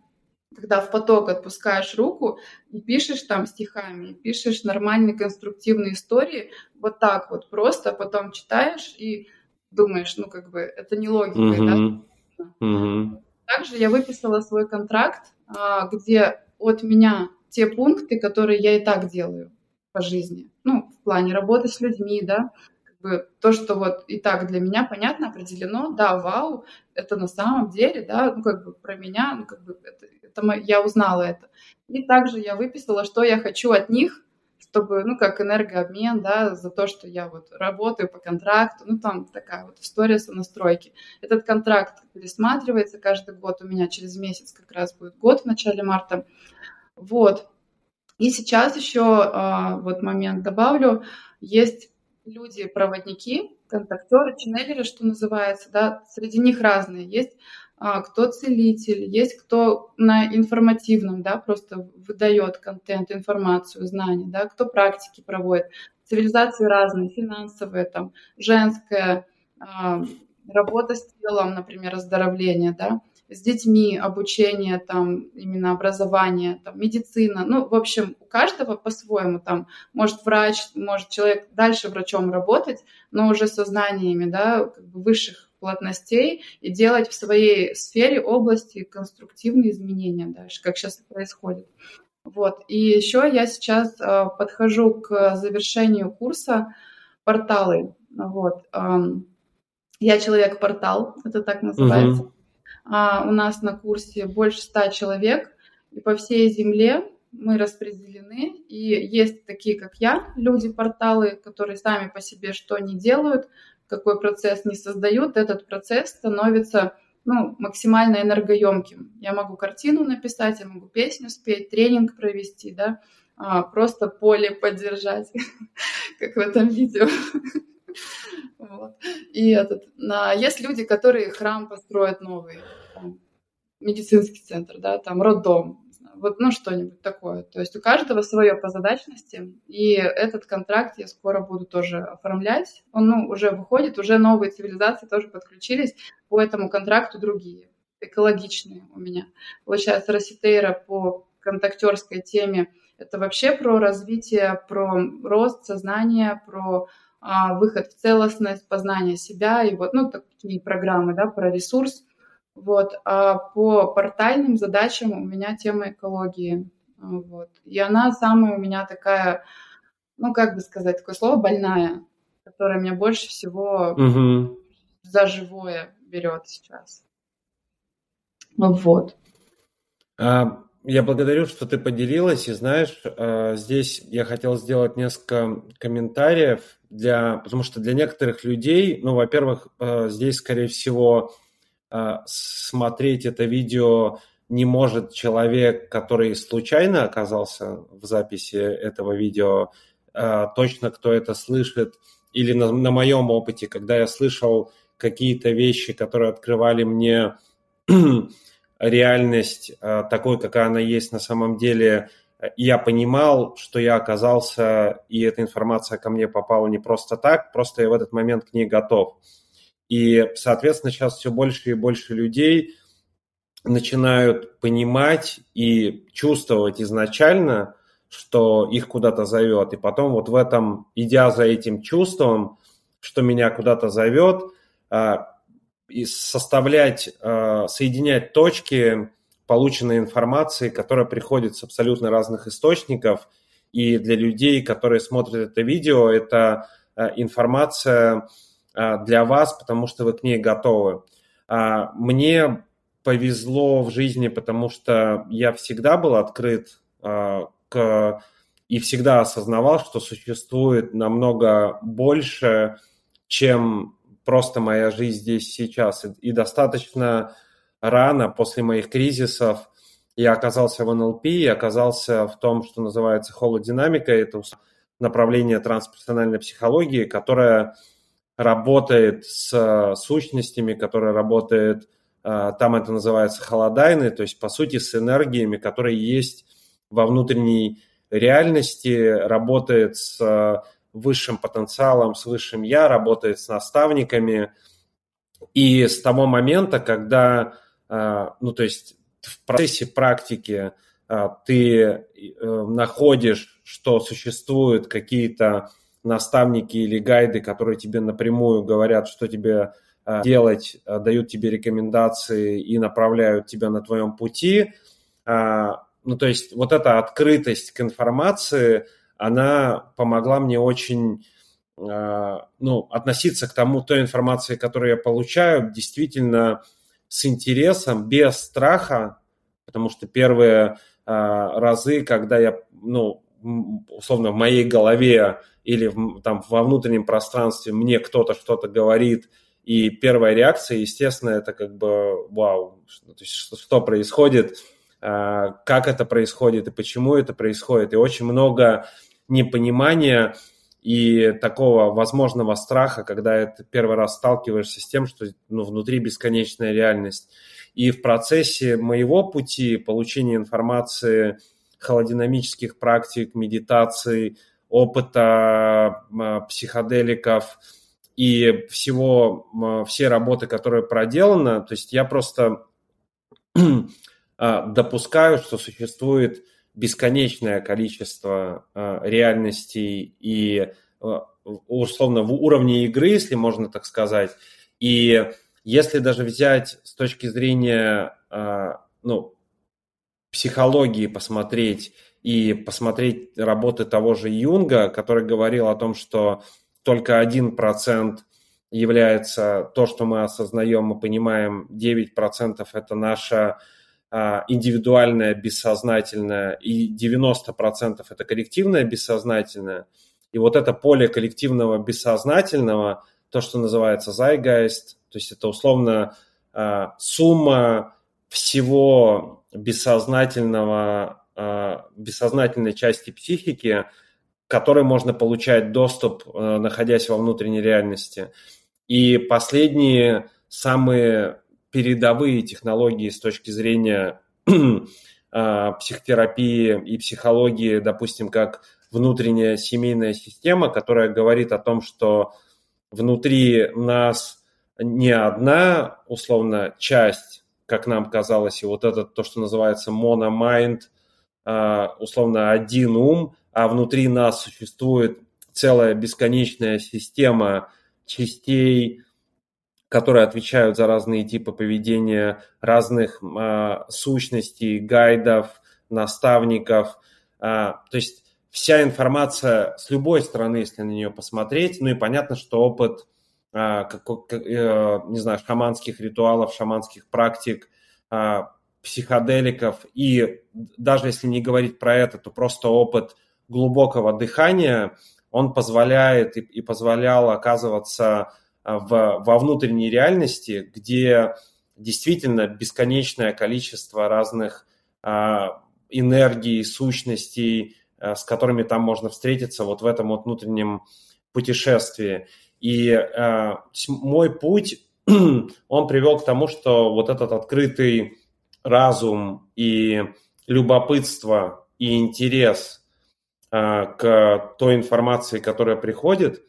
когда в поток отпускаешь руку и пишешь там стихами, пишешь нормальные конструктивные истории, вот так вот просто, потом читаешь и думаешь, ну как бы это не логика, mm-hmm. да? Mm-hmm. Также я выписала свой контракт, а, где от меня те пункты, которые я и так делаю по жизни. Ну, в плане работы с людьми, да, как бы то, что вот и так для меня понятно, определено, да, вау, это на самом деле, да, ну, как бы про меня, ну, как бы это, это я узнала это. И также я выписала, что я хочу от них, чтобы, ну, как энергообмен, да, за то, что я вот работаю по контракту, ну, там такая вот история сонастройки. Этот контракт пересматривается каждый год, у меня через месяц как раз будет год в начале марта. Вот. И сейчас еще а, вот момент добавлю, есть люди-проводники, контактеры, ченнелеры, что называется, да, среди них разные. Есть кто целитель, есть кто на информативном, да, просто выдает контент, информацию, знания, да, кто практики проводит. Цивилизации разные, финансовые, там, женская, а, работа с телом, например, оздоровление, да, с детьми, обучение, там, именно образование, там, медицина. Ну, в общем, у каждого по-своему там, может врач, может человек дальше врачом работать, но уже со знаниями, да, как бы высших плотностей и делать в своей сфере, области конструктивные изменения дальше, как сейчас происходит. Вот. И еще я сейчас э, подхожу к завершению курса порталы. Вот. Я человек-портал, это так называется. Угу. У нас на курсе больше ста человек, и по всей земле мы распределены, и есть такие, как я, люди-порталы, которые сами по себе что не делают, какой процесс не создают, этот процесс становится ну, максимально энергоемким. Я могу картину написать, я могу песню спеть, тренинг провести, да, а, просто поле поддержать, как в этом видео. Вот. И этот, а, есть люди, которые храм построят новый, там, медицинский центр, да, там роддом, Вот, ну, что-нибудь такое. То есть у каждого свое по задачности, и этот контракт я скоро буду тоже оформлять. Он, ну, уже выходит, уже новые цивилизации тоже подключились по этому контракту другие, экологичные у меня. Получается, Роситейра по контактерской теме это вообще про развитие, про рост сознания, про а, выход в целостность, познание себя и вот, ну, такие программы, да, про ресурс. Вот. А по портальным задачам у меня тема экологии. Вот. И она самая у меня такая, ну, как бы сказать, такое слово больная, которая меня больше всего угу. за живое берет сейчас. Вот.
А, я благодарю, что ты поделилась. И знаешь, а, здесь я хотел сделать несколько комментариев, для, потому что для некоторых людей, ну, во-первых, а, здесь, скорее всего, смотреть это видео не может человек, который случайно оказался в записи этого видео, а, точно кто это слышит, или на, на моем опыте, когда я слышал какие-то вещи, которые открывали мне реальность а, такой, какая она есть на самом деле, я понимал, что я оказался, и эта информация ко мне попала не просто так, просто я в этот момент к ней готов. И, соответственно, сейчас все больше и больше людей начинают понимать и чувствовать изначально, что их куда-то зовет. И потом вот в этом, идя за этим чувством, что меня куда-то зовет, а, и составлять, а, соединять точки полученной информации, которая приходит с абсолютно разных источников. И для людей, которые смотрят это видео, это а, информация, для вас, потому что вы к ней готовы. А, мне повезло в жизни, потому что я всегда был открыт а, к и всегда осознавал, что существует намного больше, чем просто моя жизнь здесь сейчас. И достаточно рано после моих кризисов я оказался в НЛП, я оказался в том, что называется холодинамика, это направление трансперсональной психологии, которое работает с э, сущностями, которая работает, э, там это называется холодайны, то есть, по сути, с энергиями, которые есть во внутренней реальности, работает с э, высшим потенциалом, с высшим я, работает с наставниками. И с того момента, когда, ну, то есть в процессе практики ты находишь, что существуют какие-то наставники или гайды, которые тебе напрямую говорят, что тебе а, делать, а, дают тебе рекомендации и направляют тебя на твоем пути. А, ну, то есть вот эта открытость к информации, она помогла мне очень ну, относиться к тому, той информации, которую я получаю, действительно с интересом, без страха, потому что первые разы, когда я, ну, условно, в моей голове или в, там во внутреннем пространстве мне кто-то что-то говорит, и первая реакция, естественно, это как бы вау, то есть что, что происходит, а, как это происходит и почему это происходит. И очень много непонимания и такого возможного страха, когда ты первый раз сталкиваешься с тем, что ну, внутри бесконечная реальность. И в процессе моего пути получения информации, холодинамических практик, медитации, опыта а, психоделиков и всего, а, все работы, которые проделаны. То есть я просто а, допускаю, что существует бесконечное количество реальностей и условно в уровне игры, если можно так сказать. И если даже взять с точки зрения ну, психологии посмотреть и посмотреть работы того же Юнга, который говорил о том, что только один процент является то, что мы осознаем и понимаем, 9% это наша а, индивидуальное бессознательное, и 90% это коллективное бессознательное. И вот это поле коллективного бессознательного, то, что называется zeitgeist, то есть это условно а, сумма всего бессознательного, а, бессознательной части психики, к которой можно получать доступ, а, находясь во внутренней реальности. И последние самые передовые технологии с точки зрения э, психотерапии и психологии, допустим, как внутренняя семейная система, которая говорит о том, что внутри нас не одна, условно, часть, как нам казалось, и вот это то, что называется мономайнд, а, условно, один ум, а внутри нас существует целая бесконечная система частей, которые отвечают за разные типы поведения, разных э, сущностей, гайдов, наставников. Э, то есть вся информация с любой стороны, если на нее посмотреть. Ну и понятно, что опыт, как, как, э, не знаю, шаманских ритуалов, шаманских практик, э, психоделиков и даже если не говорить про это, то просто опыт глубокого дыхания, он позволяет и, и позволял оказываться а, в, во внутренней реальности, где действительно бесконечное количество разных а, энергий, сущностей, а, с которыми там можно встретиться вот в этом вот внутреннем путешествии. И а, мой путь, он привел к тому, что вот этот открытый разум и любопытство и интерес а, к той информации, которая приходит,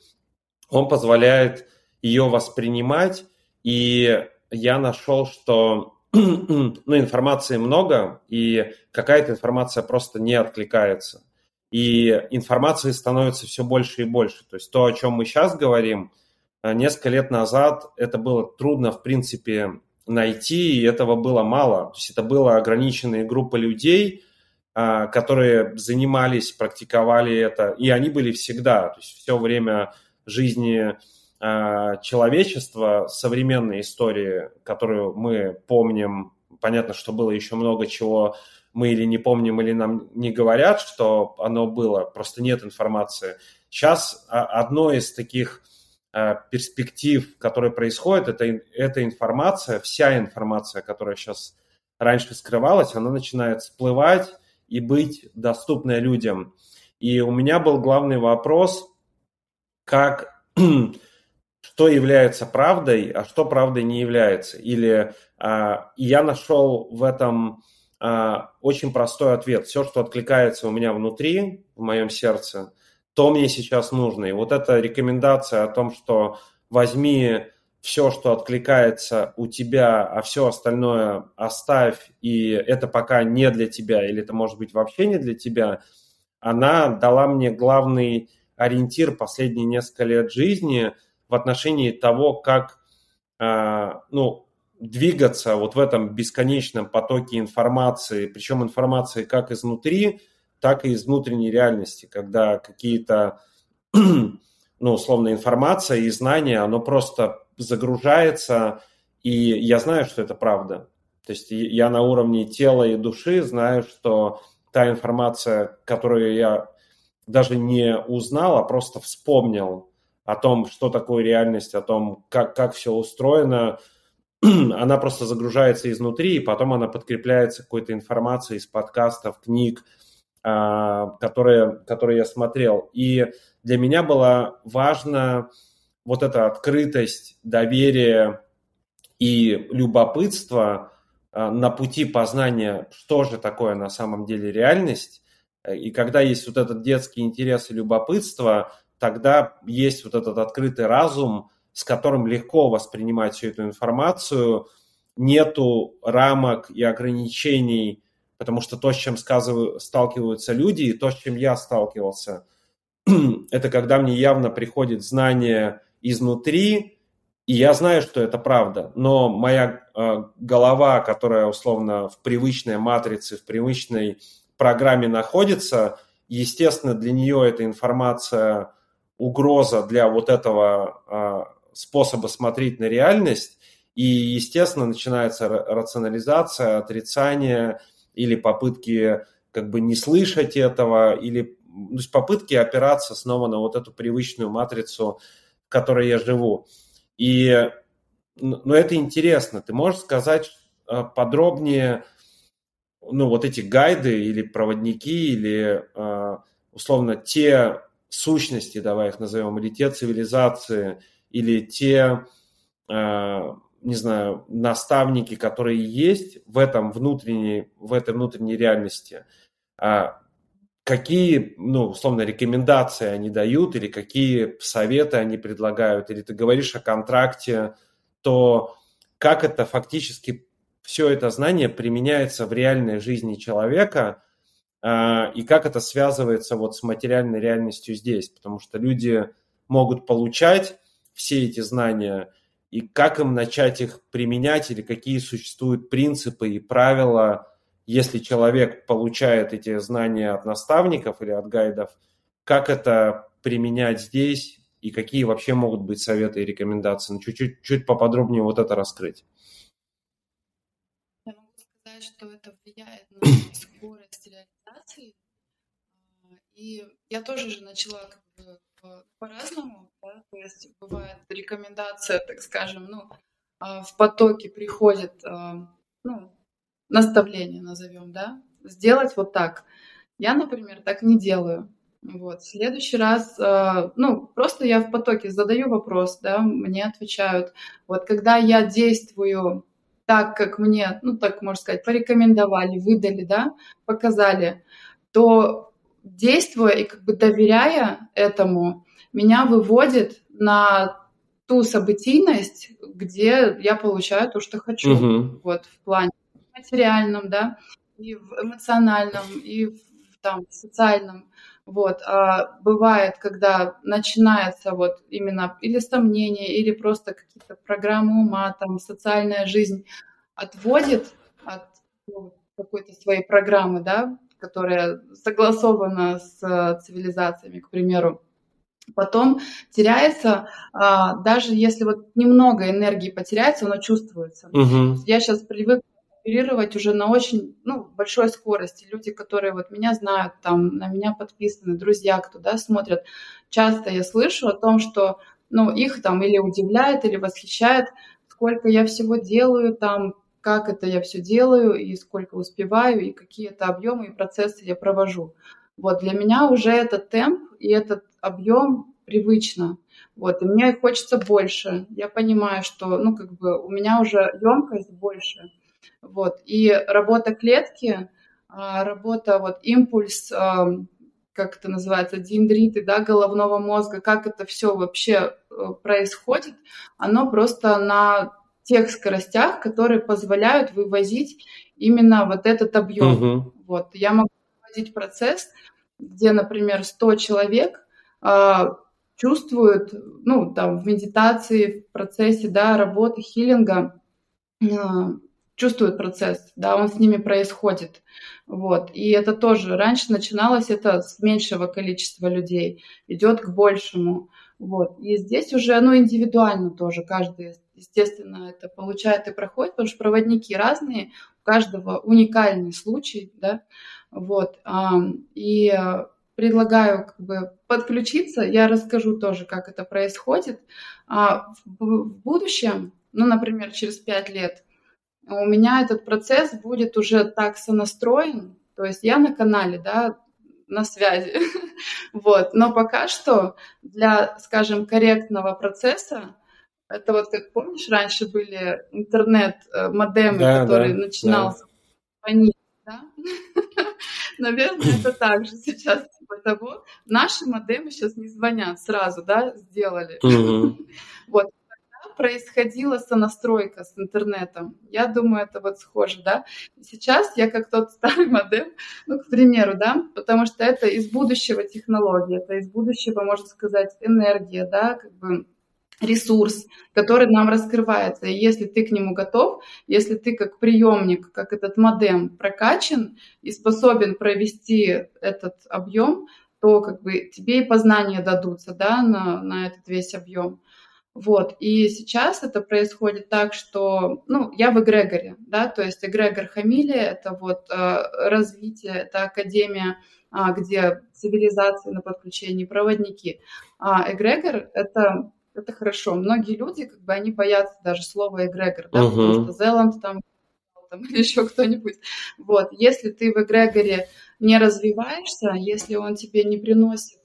он позволяет ее воспринимать, и я нашел, что ну, информации много, и какая-то информация просто не откликается. И информации становится все больше и больше. То есть то, о чем мы сейчас говорим, э, несколько лет назад это было трудно, в принципе, найти, и этого было мало. То есть это была ограниченная группа людей, а, которые занимались, практиковали это, и они были всегда. То есть все время жизни а, человечества, современной истории, которую мы помним, понятно, что было еще много чего мы или не помним, или нам не говорят, что оно было, просто нет информации. Сейчас одно из таких а, перспектив, которые происходят, это, это информация, вся информация, которая сейчас раньше скрывалась, она начинает всплывать и быть доступной людям. И у меня был главный вопрос, как что является правдой, а что правдой не является. Или а, я нашел в этом а, очень простой ответ. Все, что откликается у меня внутри, в моем сердце, то мне сейчас нужно. И вот эта рекомендация о том, что возьми все, что откликается у тебя, а все остальное оставь, и это пока не для тебя, или это может быть вообще не для тебя, она дала мне главный ориентир последние несколько лет жизни – в отношении того, как а, ну, двигаться вот в этом бесконечном потоке информации, причем информации как изнутри, так и из внутренней реальности, когда какие-то, ну, условно, информация и знания, оно просто загружается, и я знаю, что это правда. То есть я на уровне тела и души знаю, что та информация, которую я даже не узнал, а просто вспомнил, о том, что такое реальность, о том, как, как все устроено, она просто загружается изнутри, и потом она подкрепляется какой-то информацией из подкастов, книг, а, которые, которые я смотрел. И для меня было важно вот эта открытость, доверие и любопытство а, на пути познания, что же такое на самом деле реальность. И когда есть вот этот детский интерес и любопытство, тогда есть вот этот открытый разум, с которым легко воспринимать всю эту информацию, нету рамок и ограничений, потому что то, с чем сталкиваются люди, и то, с чем я сталкивался, это когда мне явно приходит знание изнутри, и я знаю, что это правда, но моя э, голова, которая условно в привычной матрице, в привычной программе находится, естественно, для нее эта информация угроза для вот этого а, способа смотреть на реальность, и, естественно, начинается рационализация, отрицание или попытки как бы не слышать этого, или то есть попытки опираться снова на вот эту привычную матрицу, в которой я живу. И ну, это интересно. Ты можешь сказать а, подробнее, ну, вот эти гайды или проводники, или а, условно те сущности, давай их назовем, или те цивилизации, или те, э, не знаю, наставники, которые есть в этом внутренней, в этой внутренней реальности, а какие, ну, условно, рекомендации они дают или какие советы они предлагают, или ты говоришь о контракте, то как это фактически все это знание применяется в реальной жизни человека а, и как это связывается вот с материальной реальностью здесь, потому что люди могут получать все эти знания и как им начать их применять или какие существуют принципы и правила, если человек получает эти знания от наставников или от гайдов, как это применять здесь и какие вообще могут быть советы и рекомендации. Ну, чуть-чуть чуть поподробнее вот это раскрыть.
Я могу сказать, что это влияет на скорость реализации. А, и я тоже же начала как бы по-разному, да? то есть бывает рекомендация, так скажем, ну, а, в потоке приходит, а, ну, наставление, назовем, да, сделать вот так. Я, например, так не делаю. Вот. В следующий раз, э, ну, просто я в потоке задаю вопрос, да, мне отвечают. Вот когда я действую так, как мне, ну, так можно сказать, порекомендовали, выдали, да, показали, то действуя и как бы доверяя этому, меня выводит на ту событийность, где я получаю то, что хочу. Угу. Вот в плане материальном, да, и в эмоциональном, и в там, социальном. Вот. А бывает, когда начинается вот именно или сомнение, или просто какие-то программы ума, там, социальная жизнь отводит от ну, какой-то своей программы, да, которая согласована с э, цивилизациями, к примеру. Потом теряется, а, даже если вот немного энергии потеряется, оно чувствуется. Угу. Я сейчас привык оперировать уже на очень ну, большой скорости. Люди, которые вот меня знают, там, на меня подписаны, друзья, кто да, смотрят, часто я слышу о том, что ну, их там или удивляет, или восхищает, сколько я всего делаю, там, как это я все делаю, и сколько успеваю, и какие это объемы и процессы я провожу. Вот для меня уже этот темп и этот объем привычно. Вот, и мне хочется больше. Я понимаю, что, ну, как бы у меня уже емкость больше. Вот. И работа клетки, а, работа вот импульс, как это называется, дендриты, да, головного мозга, как это все вообще э, происходит, оно просто на тех скоростях, которые позволяют вывозить именно вот этот объем. Угу. Вот. Я могу выводить процесс, где, например, 100 человек а, чувствуют, ну, там, в медитации, в процессе, да, работы, хилинга, а, чувствуют процесс, да, он с ними происходит. Вот. И это тоже раньше начиналось это с меньшего количества людей, идет к большему. Вот. И здесь уже, ну, индивидуально тоже каждый, естественно, это получает и проходит, потому что проводники разные, у каждого уникальный случай, да, вот. И предлагаю как бы подключиться, я расскажу тоже, как это происходит. А в будущем, ну, например, через пять лет, у меня этот процесс будет уже так сонастроен, то есть я на канале, да, на связи. вот. Но пока что для, скажем, корректного процесса, это вот как помнишь, раньше были интернет-модемы, да, который да, начинался да. звонить, да? Наверное, это так же сейчас типа того. Наши модемы сейчас не звонят сразу, да, сделали. вот происходила сонастройка с интернетом. Я думаю, это вот схоже, да. Сейчас я как тот старый модем, ну, к примеру, да, потому что это из будущего технологии, это из будущего, можно сказать, энергия, да, как бы ресурс, который нам раскрывается. И если ты к нему готов, если ты как приемник, как этот модем прокачан и способен провести этот объем, то как бы тебе и познания дадутся да, на, на этот весь объем. Вот, и сейчас это происходит так, что, ну, я в эгрегоре, да, то есть эгрегор Хамилия – это вот э, развитие, это академия, э, где цивилизации на подключении, проводники. А эгрегор – это, это хорошо. Многие люди, как бы, они боятся даже слова эгрегор, да, uh-huh. потому что Зеланд там, там или еще кто-нибудь. Вот, если ты в эгрегоре не развиваешься, если он тебе не приносит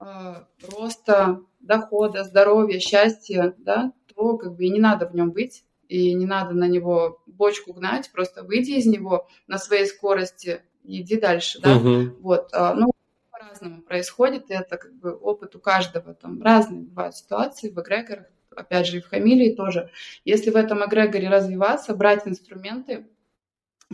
э, роста дохода, здоровья, счастья, да, то как бы и не надо в нем быть. и не надо на него бочку гнать, просто выйди из него на своей скорости и иди дальше, да, угу. вот, а, ну, по-разному происходит, и это как бы опыт у каждого, там разные бывают ситуации в эгрегорах, опять же, и в хамилии тоже. Если в этом эгрегоре развиваться, брать инструменты,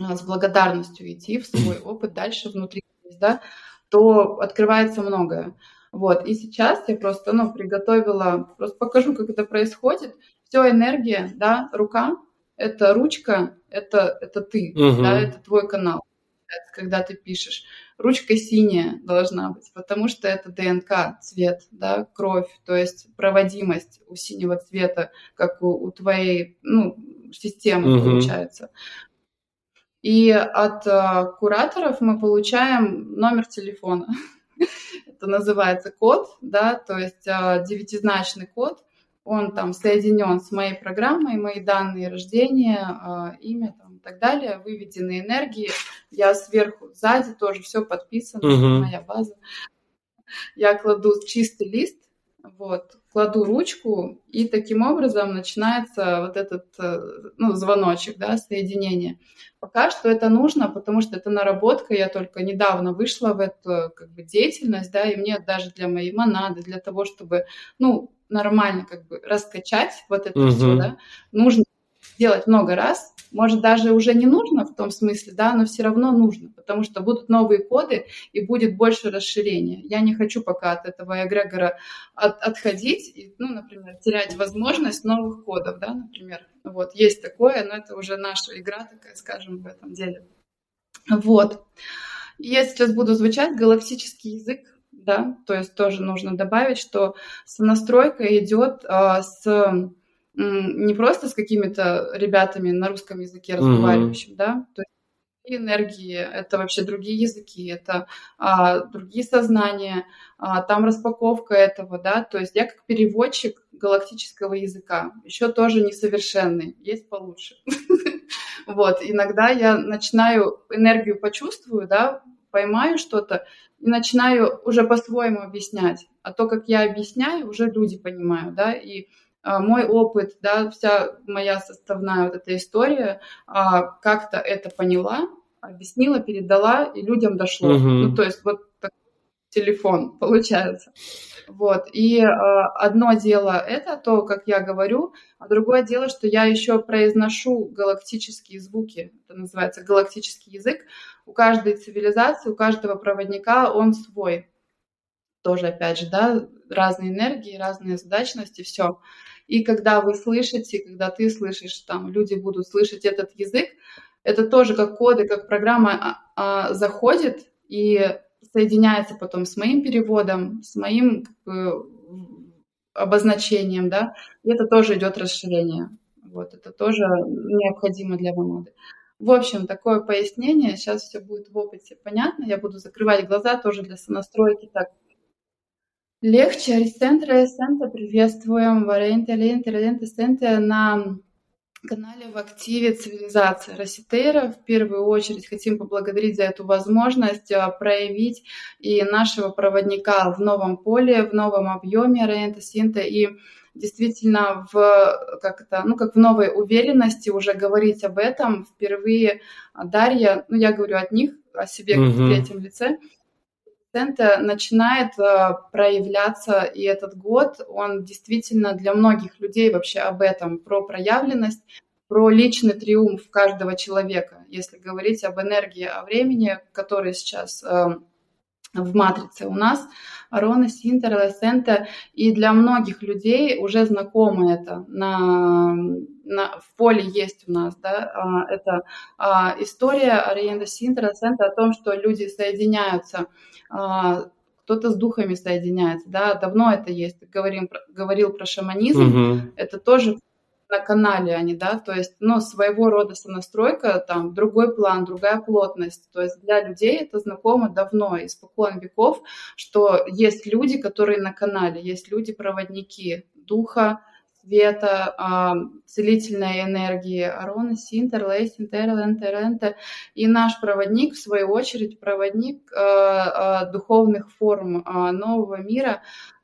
а, с благодарностью идти в свой опыт дальше внутри, да, то открывается многое. Вот, и сейчас я просто, ну, приготовила, просто покажу, как это происходит. Все энергия, да, рука, это ручка, это, это ты, угу. да, это твой канал, когда ты пишешь. Ручка синяя должна быть, потому что это ДНК, цвет, да, кровь, то есть проводимость у синего цвета, как у, у твоей, ну, системы угу. получается. И от э, кураторов мы получаем номер телефона. Это называется код, да, то есть э, девятизначный код. Он там соединен с моей программой, мои данные рождения, э, имя там, и так далее, выведенные энергии. Я сверху, сзади тоже все подписано, uh-huh. моя база. Я кладу чистый лист, вот, кладу ручку, и таким образом начинается вот этот э, ну, звоночек, да, соединение. Пока что это нужно, потому что это наработка, я только недавно вышла в эту как бы, деятельность, да, и мне даже для моей монады, для того, чтобы, ну, нормально как бы раскачать вот это угу. все, да, нужно делать много раз, может, даже уже не нужно в том смысле, да, но все равно нужно, потому что будут новые коды и будет больше расширения. Я не хочу пока от этого эгрегора от, отходить и, ну, например, терять возможность новых кодов, да, например. Вот, есть такое, но это уже наша игра такая, скажем, в этом деле. Вот. Я сейчас буду звучать галактический язык, да, то есть тоже нужно добавить, что сонастройка идет а, с не просто с какими-то ребятами на русском языке разговаривающими, mm-hmm. да, то есть энергии, это вообще другие языки, это а, другие сознания, а, там распаковка этого, да, то есть я как переводчик галактического языка, еще тоже несовершенный, есть получше. Вот, иногда я начинаю энергию почувствую, да, поймаю что-то и начинаю уже по-своему объяснять. А то, как я объясняю, уже люди понимают, да, и мой опыт, да, вся моя составная вот эта история, а, как-то это поняла, объяснила, передала, и людям дошло. Угу. Ну, то есть вот телефон получается. Вот. И э, одно дело это то, как я говорю, а другое дело, что я еще произношу галактические звуки. Это называется галактический язык. У каждой цивилизации, у каждого проводника он свой. Тоже, опять же, да, разные энергии, разные задачности, все. И когда вы слышите, когда ты слышишь, там люди будут слышать этот язык, это тоже как коды, как программа а, а, заходит и соединяется потом с моим переводом, с моим как бы, обозначением, да, и это тоже идет расширение. Вот, это тоже необходимо для монады. В общем, такое пояснение. Сейчас все будет в опыте понятно. Я буду закрывать глаза тоже для сонастройки. Так, Легче, Аристентра Эссента, приветствуем, Варенте, Ленте, Ленте, Эссенте на канале в активе «Цивилизация Роситейра». В первую очередь хотим поблагодарить за эту возможность а, проявить и нашего проводника в новом поле, в новом объеме Рента Синта и действительно в как это, ну как в новой уверенности уже говорить об этом. Впервые Дарья, ну я говорю от них, о себе mm-hmm. в третьем лице, акцента начинает э, проявляться, и этот год, он действительно для многих людей вообще об этом, про проявленность, про личный триумф каждого человека, если говорить об энергии, о времени, который сейчас э, в матрице у нас, Арона, Синтер, Лесента, и для многих людей уже знакомо это. На, на, в поле есть у нас, да, а, это а, история Ариенда Синтер, Лесента о том, что люди соединяются а, кто-то с духами соединяется, да, давно это есть. Говорим, говорил про шаманизм, угу. это тоже на канале они, да, то есть, ну, своего рода сонастройка, там, другой план, другая плотность, то есть для людей это знакомо давно, испокон веков, что есть люди, которые на канале, есть люди-проводники духа, света, а, целительной энергии, Арона, Синтер, Лейсин, Терелен, Теренте. И наш проводник, в свою очередь, проводник а, а, духовных форм нового мира.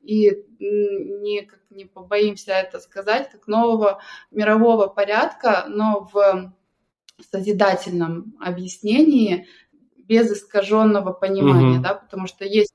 И не, не побоимся это сказать, как нового мирового порядка, но в созидательном объяснении без искаженного понимания, mm-hmm. да, потому что есть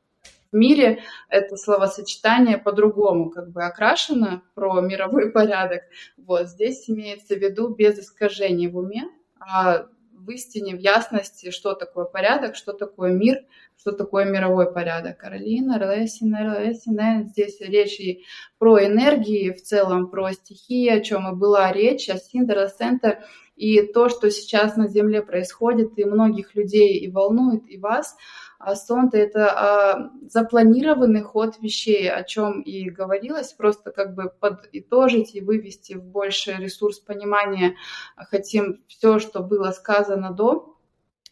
в мире это словосочетание по-другому как бы окрашено про мировой порядок. Вот здесь имеется в виду без искажений в уме, а в истине, в ясности, что такое порядок, что такое мир, что такое мировой порядок. Каролина, Релесина, Релесина. Здесь речь и про энергии в целом, про стихии, о чем и была речь, о Синдера, Центр. И то, что сейчас на Земле происходит, и многих людей и волнует, и вас – а сон это а, запланированный ход вещей, о чем и говорилось, просто как бы подытожить и вывести в больший ресурс понимания хотим все, что было сказано до.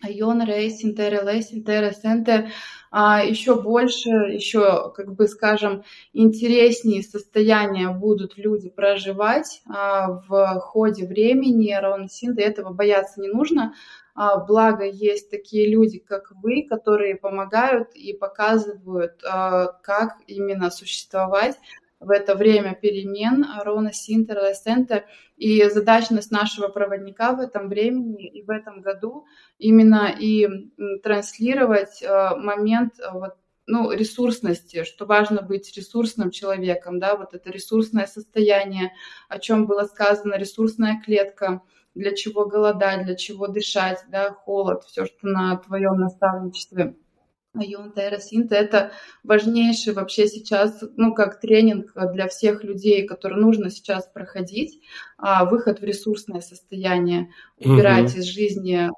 Рейс, интере, лейс, интере, сенте, еще больше, еще, как бы скажем, интереснее состояния будут люди проживать а, в ходе времени, ровно синты, этого бояться не нужно, а, благо есть такие люди, как вы, которые помогают и показывают, а, как именно существовать в это время перемен Рона Синтер, Лесента. И задачность нашего проводника в этом времени и в этом году именно и транслировать а, момент вот, ну, ресурсности, что важно быть ресурсным человеком, да, вот это ресурсное состояние, о чем было сказано, ресурсная клетка – для чего голодать, для чего дышать, да, холод, все, что на твоем наставничестве. Айон Террасинта – это важнейший вообще сейчас, ну, как тренинг для всех людей, который нужно сейчас проходить, а, выход в ресурсное состояние, убирать угу. из жизни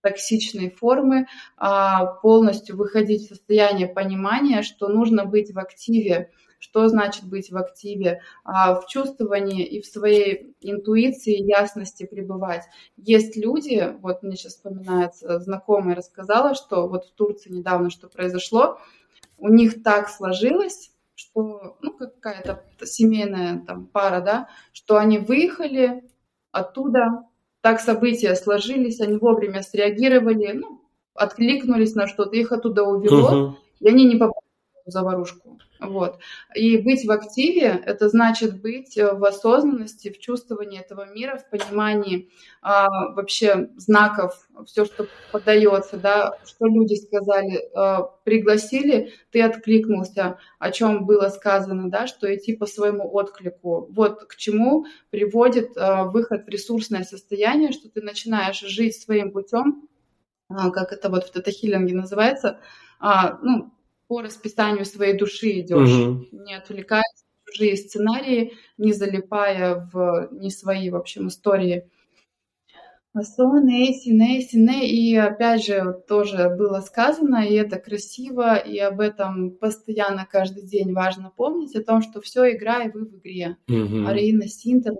токсичные формы, а, полностью выходить в состояние понимания, что нужно быть в активе, что значит быть в активе, а, в чувствовании и в своей интуиции, ясности пребывать. Есть люди, вот мне сейчас вспоминается, знакомая рассказала, что вот в Турции недавно что произошло, у них так сложилось, что, ну, какая-то семейная там пара, да, что они выехали оттуда, так события сложились, они вовремя среагировали, ну, откликнулись на что-то, их оттуда увело, uh-huh. и они не попали заварушку. Вот. И быть в активе – это значит быть э, в осознанности, в чувствовании этого мира, в понимании а, вообще знаков, все, что подается, да, что люди сказали, а, пригласили, ты откликнулся, о чем было сказано, да, что идти по своему отклику. Вот к чему приводит а, выход в ресурсное состояние, что ты начинаешь жить своим путем, а, как это вот в тета-хиллинге называется, а, ну, по расписанию своей души идешь, угу. не отвлекаясь на чужие сценарии, не залипая в не свои, в общем, истории. Сон, Эйси, Нейси, Не. И опять же, тоже было сказано, и это красиво, и об этом постоянно каждый день важно помнить, о том, что все игра, и вы в игре. Mm-hmm. Арина Синтер,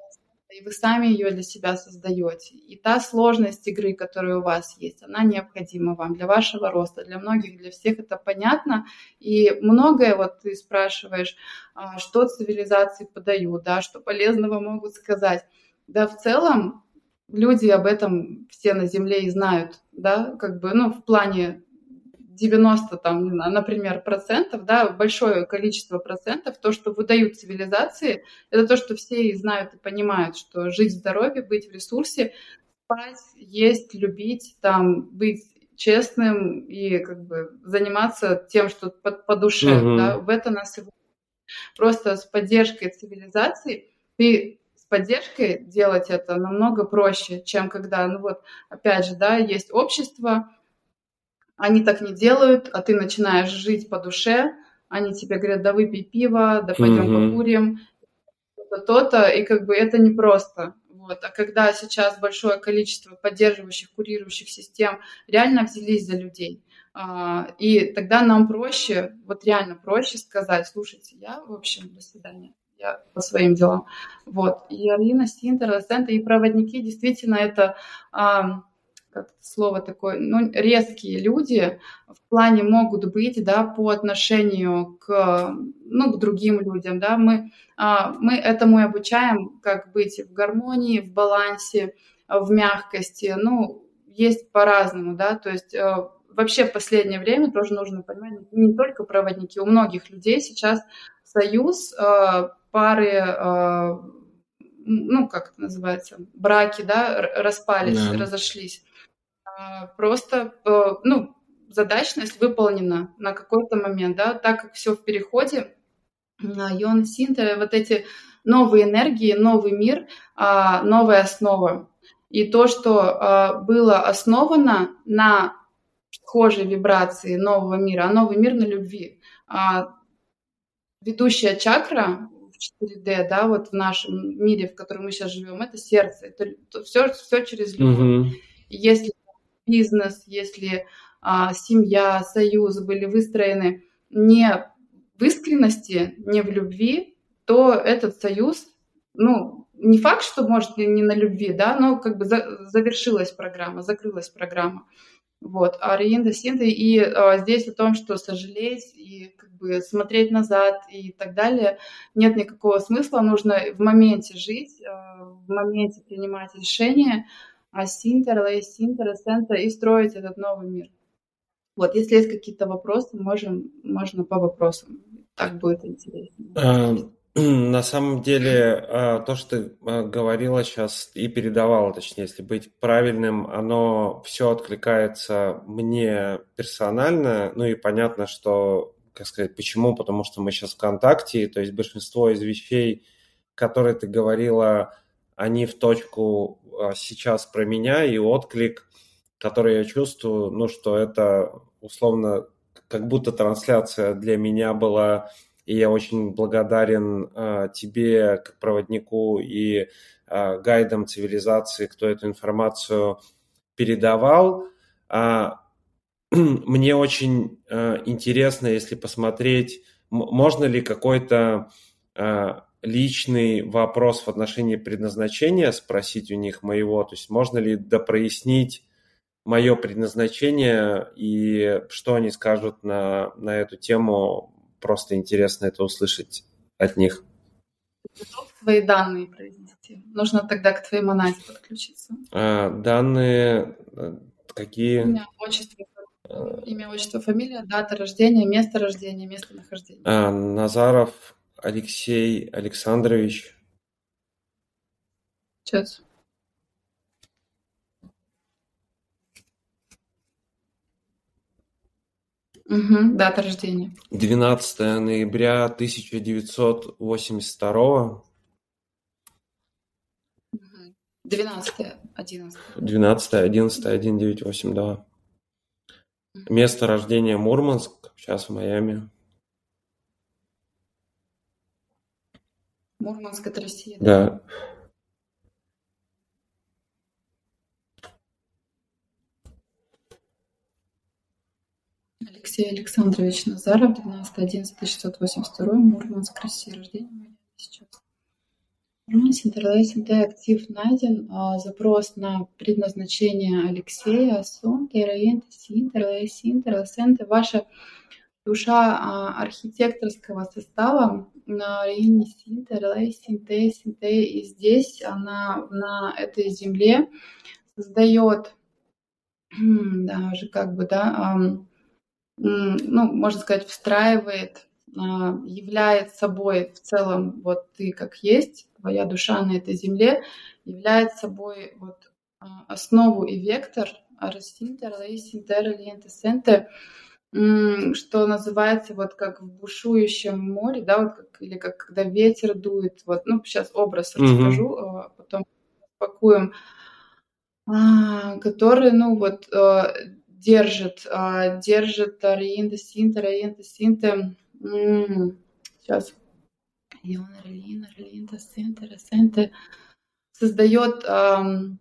и вы сами ее для себя создаете. И та сложность игры, которая у вас есть, она необходима вам для вашего роста. Для многих, для всех это понятно. И многое, вот ты спрашиваешь, а, что цивилизации подают, да, что полезного могут сказать. Да, в целом люди об этом все на Земле и знают, да, как бы, ну, в плане 90, там, например, процентов, да, большое количество процентов, то, что выдают цивилизации, это то, что все и знают и понимают, что жить в здоровье, быть в ресурсе, спать, есть, любить, там, быть честным и как бы заниматься тем, что по, по душе, uh-huh. да, в это нас и просто с поддержкой цивилизации ты с поддержкой делать это намного проще, чем когда, ну вот, опять же, да, есть общество, они так не делают, а ты начинаешь жить по душе, они тебе говорят, да выпей пиво, да пойдем mm-hmm. покурим, то-то, то-то, и как бы это непросто. Вот. А когда сейчас большое количество поддерживающих, курирующих систем реально взялись за людей, а, и тогда нам проще, вот реально проще сказать, слушайте, я, в общем, до свидания, я по своим делам. Вот. И Алина Синтер, и проводники, действительно, это как слово такое, ну, резкие люди в плане могут быть, да, по отношению к, ну, к другим людям, да, мы, а, мы этому и обучаем, как быть в гармонии, в балансе, в мягкости, ну, есть по-разному, да, то есть э, вообще в последнее время тоже нужно понимать, не только проводники, у многих людей сейчас союз, э, пары, э, ну, как это называется, браки, да, распались, да. разошлись. Э, просто, э, ну, задачность выполнена на какой-то момент, да, так как все в переходе, Йон Синта, вот эти новые энергии, новый мир, а, новая основа. И то, что а, было основано на схожей вибрации нового мира, а новый мир на любви. А, ведущая чакра в 4D, да, вот в нашем мире, в котором мы сейчас живем, это сердце. Это все, все через любовь. Угу. Если бизнес, если а, семья, союз были выстроены не в искренности, не в любви, то этот союз, ну, не факт, что может не на любви, да, но как бы за, завершилась программа, закрылась программа. Вот, а Риинда Синда, и а, здесь о том, что сожалеть и как бы смотреть назад и так далее, нет никакого смысла, нужно в моменте жить, а, в моменте принимать решения, а Синтер, Лей Синтер, Сента и строить этот новый мир. Вот, если есть какие-то вопросы, можем, можно по вопросам. Так будет интересно.
А, на самом деле, а, то, что ты а, говорила сейчас и передавала, точнее, если быть правильным, оно все откликается мне персонально. Ну и понятно, что, как сказать, почему, потому что мы сейчас в контакте, то есть большинство из вещей, которые ты говорила, они в точку сейчас про меня, и отклик, который я чувствую, ну, что это условно как будто трансляция для меня была и я очень благодарен э, тебе, как проводнику и э, гайдам цивилизации, кто эту информацию передавал. А, мне очень э, интересно, если посмотреть, можно ли какой-то личный вопрос в отношении предназначения спросить у них моего, то есть можно ли допрояснить мое предназначение и что они скажут на, на эту тему просто интересно это услышать от них.
Готов твои данные произнести? Нужно тогда к твоей монате подключиться.
А, данные э, какие?
Имя, отчество, имя, отчество, фамилия, дата рождения, место рождения, место нахождения.
А, Назаров Алексей Александрович.
Сейчас. Угу, дата рождения.
12 ноября 1982.
12 11
12 11 198, да. Место рождения Мурманск, сейчас в Майами.
Мурманск это Россия,
да? Да.
Алексей Александрович Назаров, 12.11.682, Мурманск, Россия, рождение сейчас. Мурманск, Интерлейсинг, актив найден. А, запрос на предназначение Алексея, Сон, Терраент, Синтер, Синтер. Ваша душа а, архитекторского состава на районе Синтер, Синте, Синте. И здесь она на этой земле создает даже как бы, да, ну, можно сказать, встраивает, а, является собой в целом вот ты как есть, твоя душа на этой земле, является собой вот а, основу и вектор Арасинтер, Лейсинтер, Лиентесенте, что называется вот как в бушующем море, да, вот как, или как когда ветер дует, вот, ну, сейчас образ расскажу, mm-hmm. потом пакуем, который, ну, вот держит, а, держит Риинда Синта, Риинда Синта. Сейчас. Иона Релина, Релинда Синта, Ресенте. Создает, ну,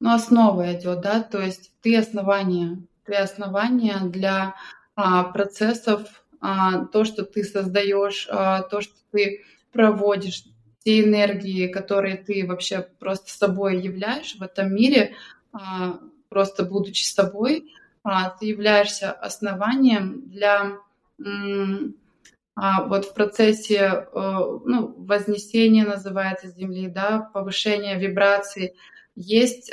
основа идет, да, то есть ты основание, ты основание для а, процессов, а, то, что ты создаешь, а, то, что ты проводишь, те энергии, которые ты вообще просто собой являешь в этом мире, просто будучи с тобой, а, ты являешься основанием для вот в процессе э, ну, вознесения называется Земли, да, повышения вибраций, есть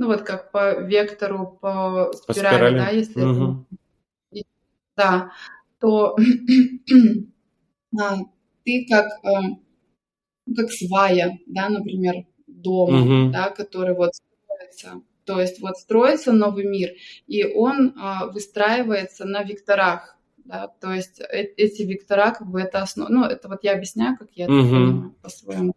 ну вот как по вектору, по спирали, по спирали. да, если угу. да, то а, ты как, э, как свая, да, например, дома, угу. да, который вот строится. То есть вот строится новый мир, и он а, выстраивается на векторах. Да, то есть э эти вектора, как бы это основа, ну, это вот я объясняю, как я это угу. понимаю по-своему.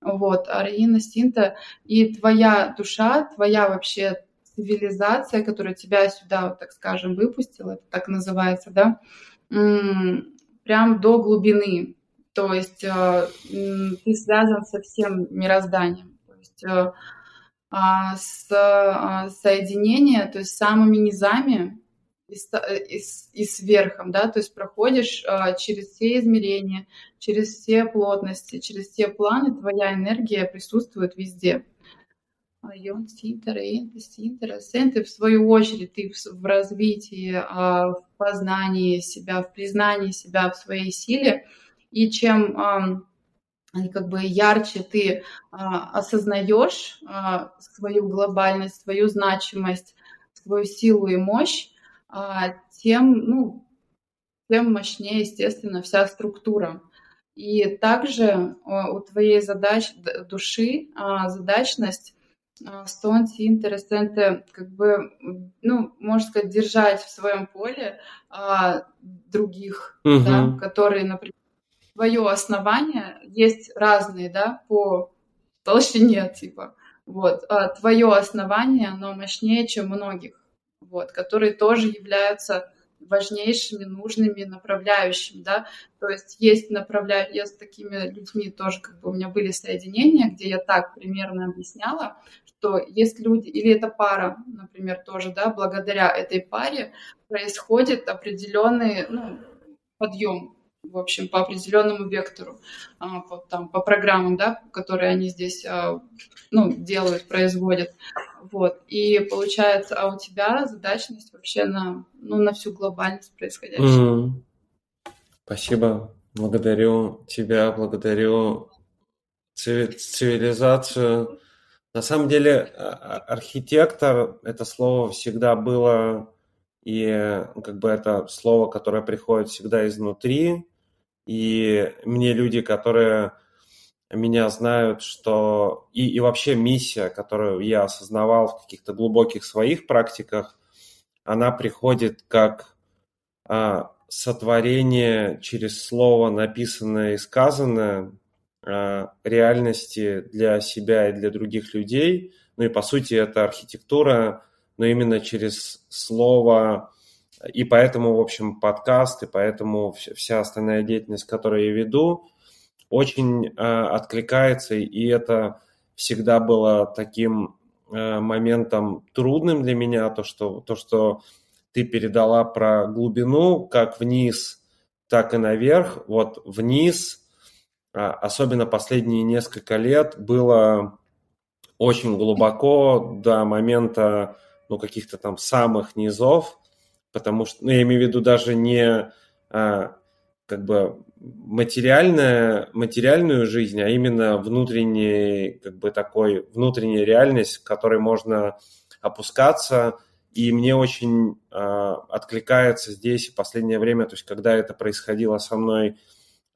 Вот, Ариина, Синта, и твоя душа, твоя вообще цивилизация, которая тебя сюда, так скажем, выпустила, это так называется, да, прям до глубины. То есть э, ты связан со всем мирозданием. То есть э, а, с а, соединения, то есть самыми низами и, и, и сверхом, да, то есть проходишь а, через все измерения, через все плотности, через все планы, твоя энергия присутствует везде. Йон Синтера, Синтера, Сенты, в свою очередь, ты в, в развитии, в познании себя, в признании себя в своей силе. И чем как бы ярче ты а, осознаешь а, свою глобальность, свою значимость, свою силу и мощь, а, тем, ну, тем мощнее, естественно, вся структура. И также а, у твоей задач, души а, задачность стонти, интересенты, как бы, ну, можно сказать, держать в своем поле а, других, угу. да, которые, например, твое основание есть разные, да, по толщине, типа. Вот. А твое основание, оно мощнее, чем многих, вот, которые тоже являются важнейшими, нужными, направляющими, да, то есть есть направляющие, я с такими людьми тоже, как бы у меня были соединения, где я так примерно объясняла, что есть люди, или это пара, например, тоже, да, благодаря этой паре происходит определенный, ну, подъем в общем, по определенному вектору, а, по, там, по программам, да, которые они здесь а, ну, делают, производят. Вот. И получается, а у тебя задачность вообще на, ну, на всю глобальность происходящего.
Mm. Спасибо. Благодарю тебя, благодарю цивилизацию. На самом деле, а, архитектор это слово всегда было и как бы это слово, которое приходит всегда изнутри, и мне люди, которые меня знают, что и, и вообще миссия, которую я осознавал в каких-то глубоких своих практиках, она приходит как а, сотворение через слово, написанное и сказанное, а, реальности для себя и для других людей. Ну и по сути это архитектура, но именно через слово и поэтому, в общем, подкаст, и поэтому вся остальная деятельность, которую я веду, очень э, откликается, и это всегда было таким э, моментом трудным для меня, то что, то, что ты передала про глубину, как вниз, так и наверх. Вот вниз, э, особенно последние несколько лет, было очень глубоко до момента ну, каких-то там самых низов, потому что, ну, я имею в виду даже не а, как бы материальная, материальную жизнь, а именно внутренний, как бы такой, внутренняя реальность, в которой можно опускаться, и мне очень а, откликается здесь в последнее время, то есть когда это происходило со мной,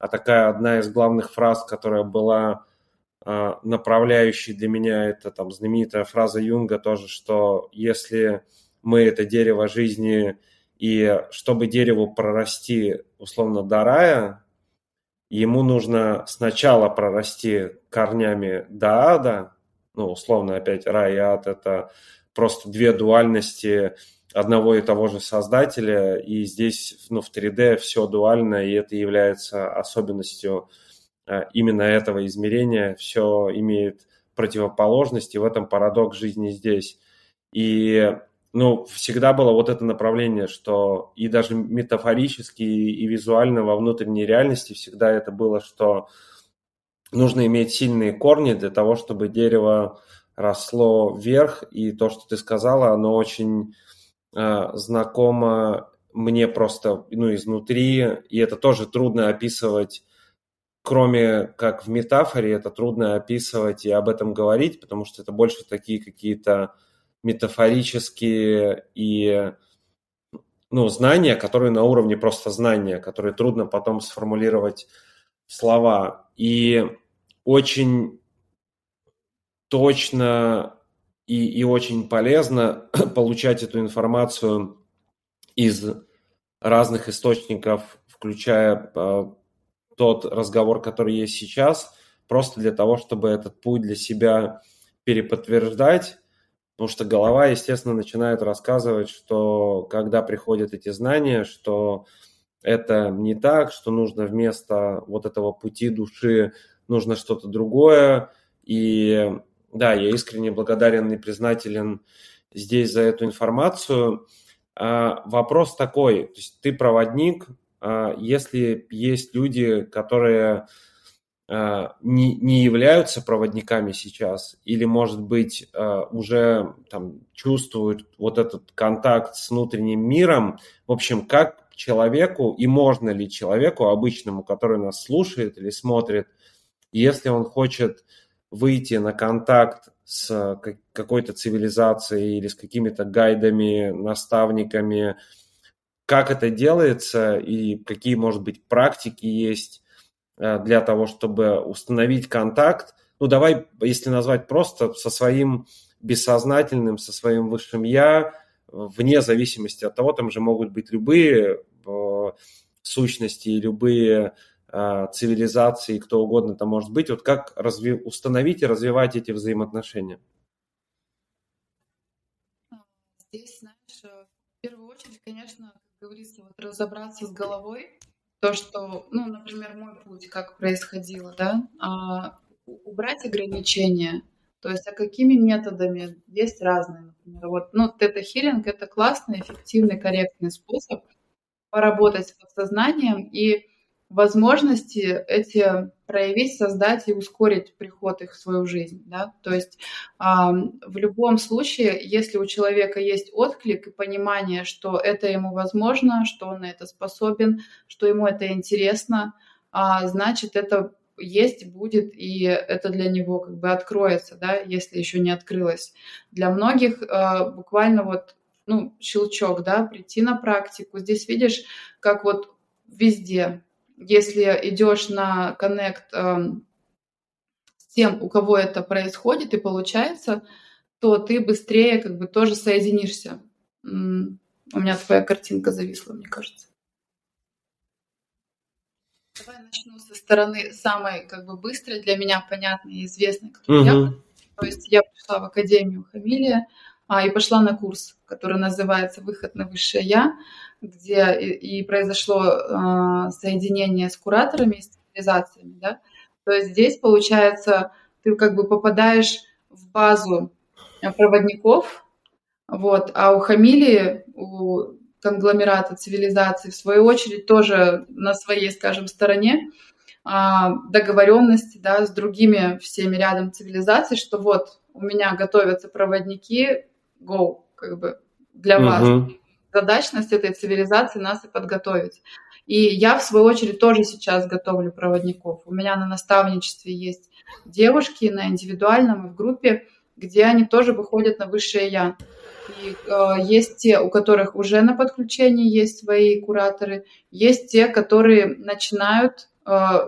а такая одна из главных фраз, которая была а, направляющей для меня, это там знаменитая фраза Юнга тоже, что если мы это дерево жизни, и чтобы дереву прорасти условно до рая, ему нужно сначала прорасти корнями до ада, ну, условно, опять рай и ад – это просто две дуальности одного и того же создателя, и здесь, ну, в 3D все дуально, и это является особенностью э, именно этого измерения, все имеет противоположность, и в этом парадокс жизни здесь. И ну, всегда было вот это направление, что и даже метафорически, и визуально во внутренней реальности всегда это было, что нужно иметь сильные корни для того, чтобы дерево росло вверх, и то, что ты сказала, оно очень э, знакомо мне просто, ну, изнутри, и это тоже трудно описывать, кроме как в метафоре, это трудно описывать и об этом говорить, потому что это больше такие какие-то метафорические и ну, знания, которые на уровне просто знания, которые трудно потом сформулировать в слова. И очень точно и, и очень полезно получать эту информацию из разных источников, включая э, тот разговор, который есть сейчас, просто для того, чтобы этот путь для себя переподтверждать, потому что голова, естественно, начинает рассказывать, что когда приходят эти знания, что это не так, что нужно вместо вот этого пути души нужно что-то другое. И да, я искренне благодарен и признателен здесь за эту информацию. А, вопрос такой, то есть ты проводник, а, если есть люди, которые не, не являются проводниками сейчас или, может быть, а, уже там, чувствуют вот этот контакт с внутренним миром, в общем, как человеку и можно ли человеку обычному, который нас слушает или смотрит, если он хочет выйти на контакт с какой-то цивилизацией или с какими-то гайдами, наставниками, как это делается и какие, может быть, практики есть? Э, для того, чтобы установить контакт, ну давай, если назвать просто, со своим бессознательным, со своим высшим я, вне зависимости от того, там же могут быть любые э, сущности, любые э, цивилизации, кто угодно там может быть. Вот как разви- установить и развивать эти взаимоотношения?
Здесь, знаешь, в первую очередь, конечно, как говорится, вот разобраться с головой, то, что, ну, например, мой путь, как происходило, да, а, убрать ограничения, то есть, а какими методами? Есть разные, например. Вот, ну, тета-хилинг – это классный, эффективный, корректный способ поработать с подсознанием и возможности эти проявить, создать и ускорить приход их в свою жизнь. Да? То есть э, в любом случае, если у человека есть отклик и понимание, что это ему возможно, что он на это способен, что ему это интересно, э, значит, это есть, будет, и это для него как бы откроется, да, если еще не открылось. Для многих э, буквально вот ну, щелчок, да, прийти на практику. Здесь видишь, как вот везде если идешь на коннект э, с тем, у кого это происходит и получается, то ты быстрее как бы тоже соединишься. У меня твоя картинка зависла, мне кажется. Давай начну со стороны самой как бы быстрой для меня понятной и известной, как угу. я. То есть я пришла в Академию Хамилия а, и пошла на курс, который называется «Выход на высшее Я», где и, и произошло э, соединение с кураторами и стабилизациями, да, то есть здесь, получается, ты как бы попадаешь в базу проводников, вот, а у Хамилии, у конгломерата цивилизации, в свою очередь, тоже на своей, скажем, стороне а, договоренности да, с другими всеми рядом цивилизаций, что вот у меня готовятся проводники, go, как бы для угу. вас задачность этой цивилизации нас и подготовить. И я, в свою очередь, тоже сейчас готовлю проводников. У меня на наставничестве есть девушки на индивидуальном и в группе, где они тоже выходят на высшее я. И э, есть те, у которых уже на подключении есть свои кураторы, есть те, которые начинают э,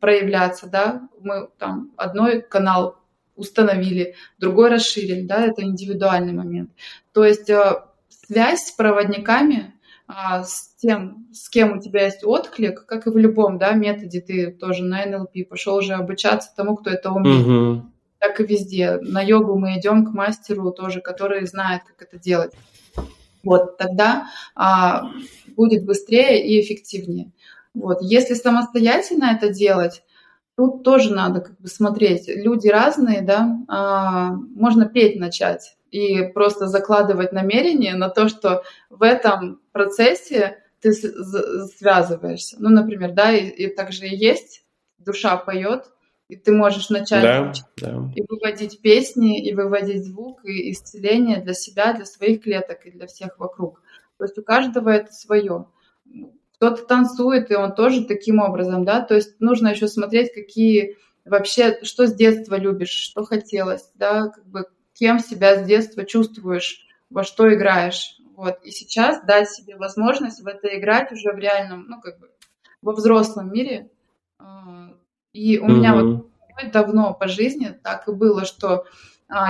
проявляться, да. Мы там одной канал установили, другой расширили, да, это индивидуальный момент. То есть э, связь с проводниками, а, с тем, с кем у тебя есть отклик, как и в любом да, методе, ты тоже на НЛП пошел уже обучаться тому, кто это умеет. Угу. Так и везде. На йогу мы идем к мастеру тоже, который знает, как это делать. Вот тогда а, будет быстрее и эффективнее. Вот. Если самостоятельно это делать, тут тоже надо как бы смотреть. Люди разные, да, а, можно петь начать и просто закладывать намерение на то, что в этом процессе ты связываешься. Ну, например, да, и, и также и есть, душа поет, и ты можешь начать да, да. и выводить песни, и выводить звук, и исцеление для себя, для своих клеток и для всех вокруг. То есть у каждого это свое. Кто-то танцует, и он тоже таким образом, да, то есть нужно еще смотреть, какие вообще, что с детства любишь, что хотелось, да, как бы кем себя с детства чувствуешь, во что играешь. Вот. И сейчас дать себе возможность в это играть уже в реальном, ну, как бы, во взрослом мире. А, и у mm-hmm. меня вот давно по жизни так и было, что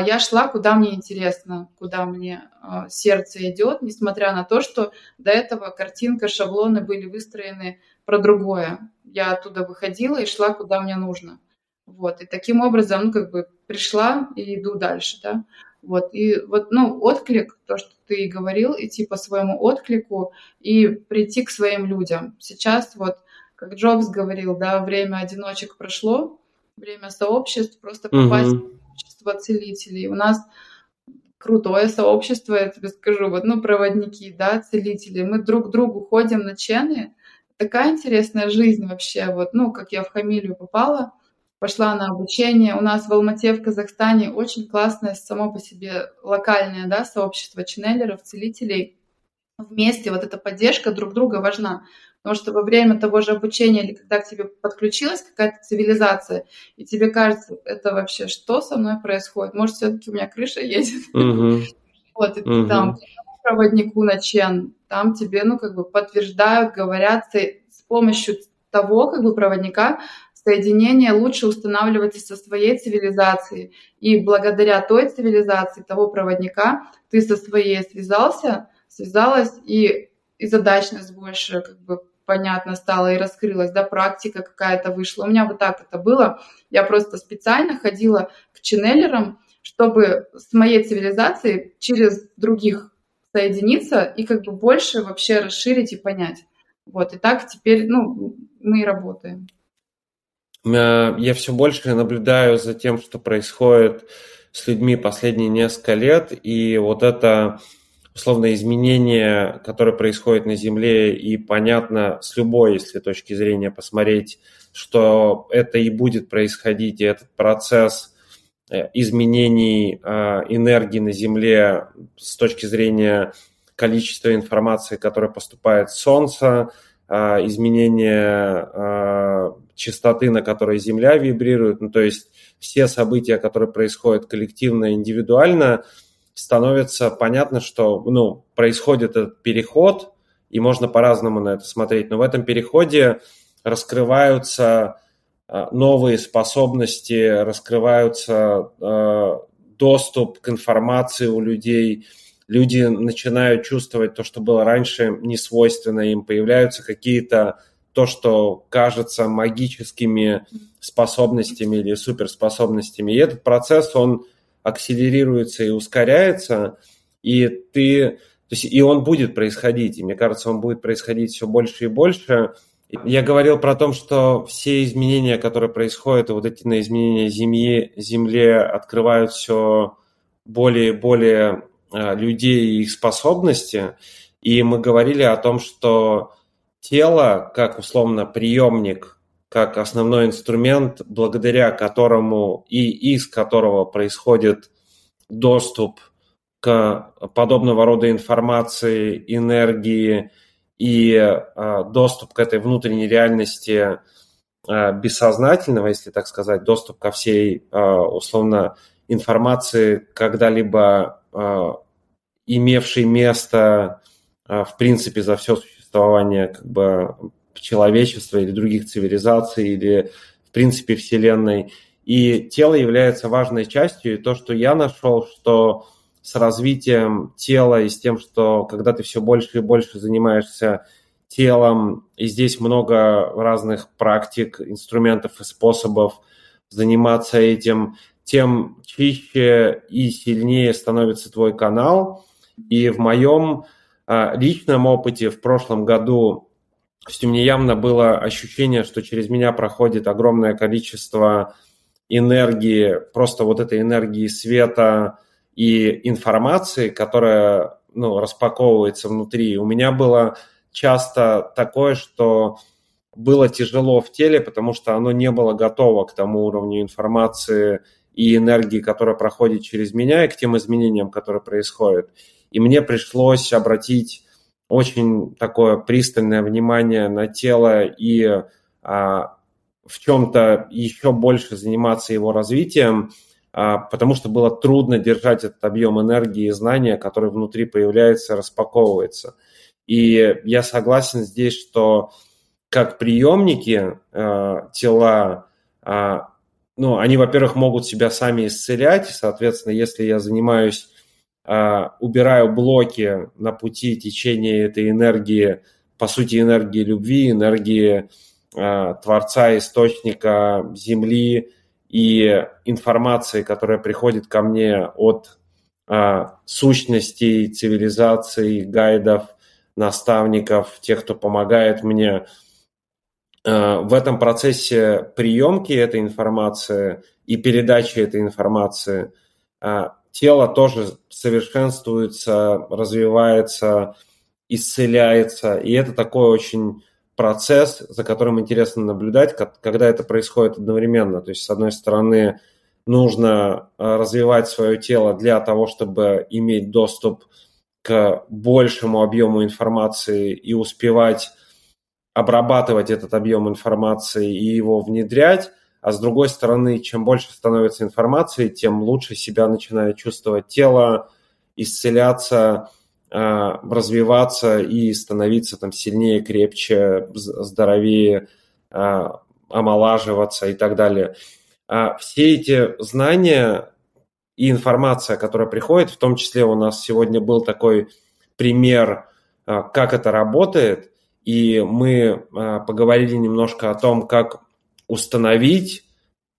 я шла, куда мне интересно, куда мне а, сердце идет, несмотря на то, что до этого картинка, шаблоны были выстроены про другое. Я оттуда выходила и шла, куда мне нужно. Вот, и таким образом, ну, как бы пришла и иду дальше, да. Вот, и вот, ну, отклик, то, что ты говорил, идти по своему отклику и прийти к своим людям. Сейчас вот, как Джобс говорил, да, время одиночек прошло, время сообществ, просто попасть угу. В общество целителей. У нас крутое сообщество, я тебе скажу, вот, ну, проводники, да, целители. Мы друг к другу ходим на чены. Такая интересная жизнь вообще, вот, ну, как я в Хамилию попала – пошла на обучение. У нас в Алмате, в Казахстане очень классное само по себе локальное да, сообщество ченнелеров, целителей. Вместе вот эта поддержка друг друга важна. Потому что во время того же обучения или когда к тебе подключилась какая-то цивилизация, и тебе кажется, это вообще что со мной происходит? Может, все-таки у меня крыша едет? Uh-huh. Вот, и uh-huh. там проводнику на чен, там тебе, ну, как бы подтверждают, говорят, с помощью того, как бы, проводника соединение лучше устанавливается со своей цивилизацией. И благодаря той цивилизации, того проводника, ты со своей связался, связалась, и, и задачность больше как бы понятно стала и раскрылась, да, практика какая-то вышла. У меня вот так это было. Я просто специально ходила к ченнелерам, чтобы с моей цивилизацией через других соединиться и как бы больше вообще расширить и понять. Вот, и так теперь, ну, мы и работаем.
Э, я все больше наблюдаю за тем, что происходит с людьми последние несколько лет, и вот это условно изменение, которое происходит на Земле, и понятно с любой, если точки зрения посмотреть, что это и будет происходить, и этот процесс э, изменений э, энергии на Земле с точки зрения количества информации, которая поступает с Солнца, изменения частоты, на которой Земля вибрирует, ну, то есть все события, которые происходят коллективно, индивидуально, становится понятно, что ну, происходит этот переход, и можно по-разному на это смотреть, но в этом переходе раскрываются а, новые способности, раскрываются э, доступ к информации у людей, люди начинают чувствовать то, что было раньше не свойственно им, появляются какие-то то, что кажется магическими способностями или суперспособностями. И этот процесс, он акселерируется и ускоряется, и ты, то есть и он будет происходить, и мне кажется, он будет происходить все больше и больше. Я говорил про то, что все изменения, которые происходят, вот эти на изменения Земли, Земле открывают все более и более а, людей и их способности. И мы говорили о том, что тело как условно приемник, как основной инструмент, благодаря которому и из которого происходит доступ к подобного рода информации, энергии и э, доступ к этой внутренней реальности э, бессознательного, если так сказать, доступ ко всей э, условно информации, когда-либо имевшей место в принципе за все существования как бы человечества или других цивилизаций, или в принципе Вселенной. И тело является важной частью, и то, что я нашел, что с развитием тела и с тем, что когда ты все больше и больше занимаешься телом, и здесь много разных практик, инструментов и способов заниматься этим, тем чище и сильнее становится твой канал. И в моем личном опыте в прошлом году то есть у меня явно было ощущение, что через меня проходит огромное количество энергии, просто вот этой энергии света и информации, которая ну, распаковывается внутри. У меня было часто такое, что было тяжело в теле, потому что оно не было готово к тому уровню информации и энергии, которая проходит через меня, и к тем изменениям, которые происходят. И мне пришлось обратить очень такое пристальное внимание на тело и а, в чем-то еще больше заниматься его развитием, а, потому что было трудно держать этот объем энергии и знания, который внутри появляется, распаковывается. И я согласен здесь, что как приемники э, тела, э, ну, они, во-первых, могут себя сами исцелять, соответственно, если я занимаюсь, убираю блоки на пути течения этой энергии, по сути, энергии любви, энергии э, Творца, Источника, Земли и информации, которая приходит ко мне от э, сущностей, цивилизаций, гайдов, наставников, тех, кто помогает мне – в этом процессе приемки этой информации и передачи этой информации тело тоже совершенствуется, развивается, исцеляется. И это такой очень процесс, за которым интересно наблюдать, когда это происходит одновременно. То есть, с одной стороны, нужно э, развивать свое тело для того, чтобы иметь доступ к большему объему информации и успевать обрабатывать этот объем информации и его внедрять, а с другой стороны, чем больше становится информации, тем лучше себя начинает чувствовать тело, исцеляться, а, развиваться и становиться там сильнее, крепче, здоровее, а, омолаживаться и так далее. А все эти знания и информация, которая приходит, в том числе у нас сегодня был такой пример, как это работает – и мы поговорили немножко о том, как установить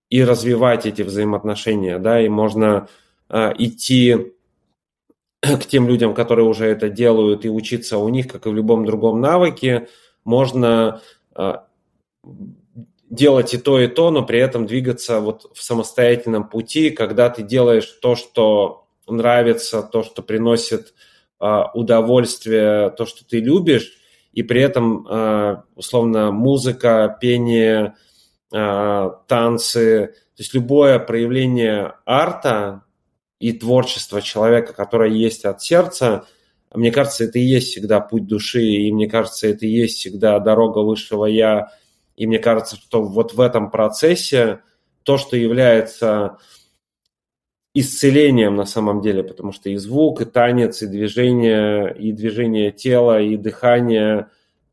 и развивать эти взаимоотношения, да, и можно а, идти к тем людям, которые уже это делают, и учиться у них, как и в любом другом навыке, можно а, делать и то, и то, но при этом двигаться вот в самостоятельном пути, когда ты делаешь то, что нравится, то, что приносит удовольствие, то, что ты любишь, и при этом, а, условно, музыка, пение, танцы, то есть любое проявление арта и творчества человека, которое есть от сердца, мне кажется, это и есть всегда путь души, и мне кажется, это и есть всегда дорога высшего я, и мне кажется, что вот в этом процессе то, что является исцелением на самом деле, потому что и звук, и танец, и движение, и движение тела, и дыхание,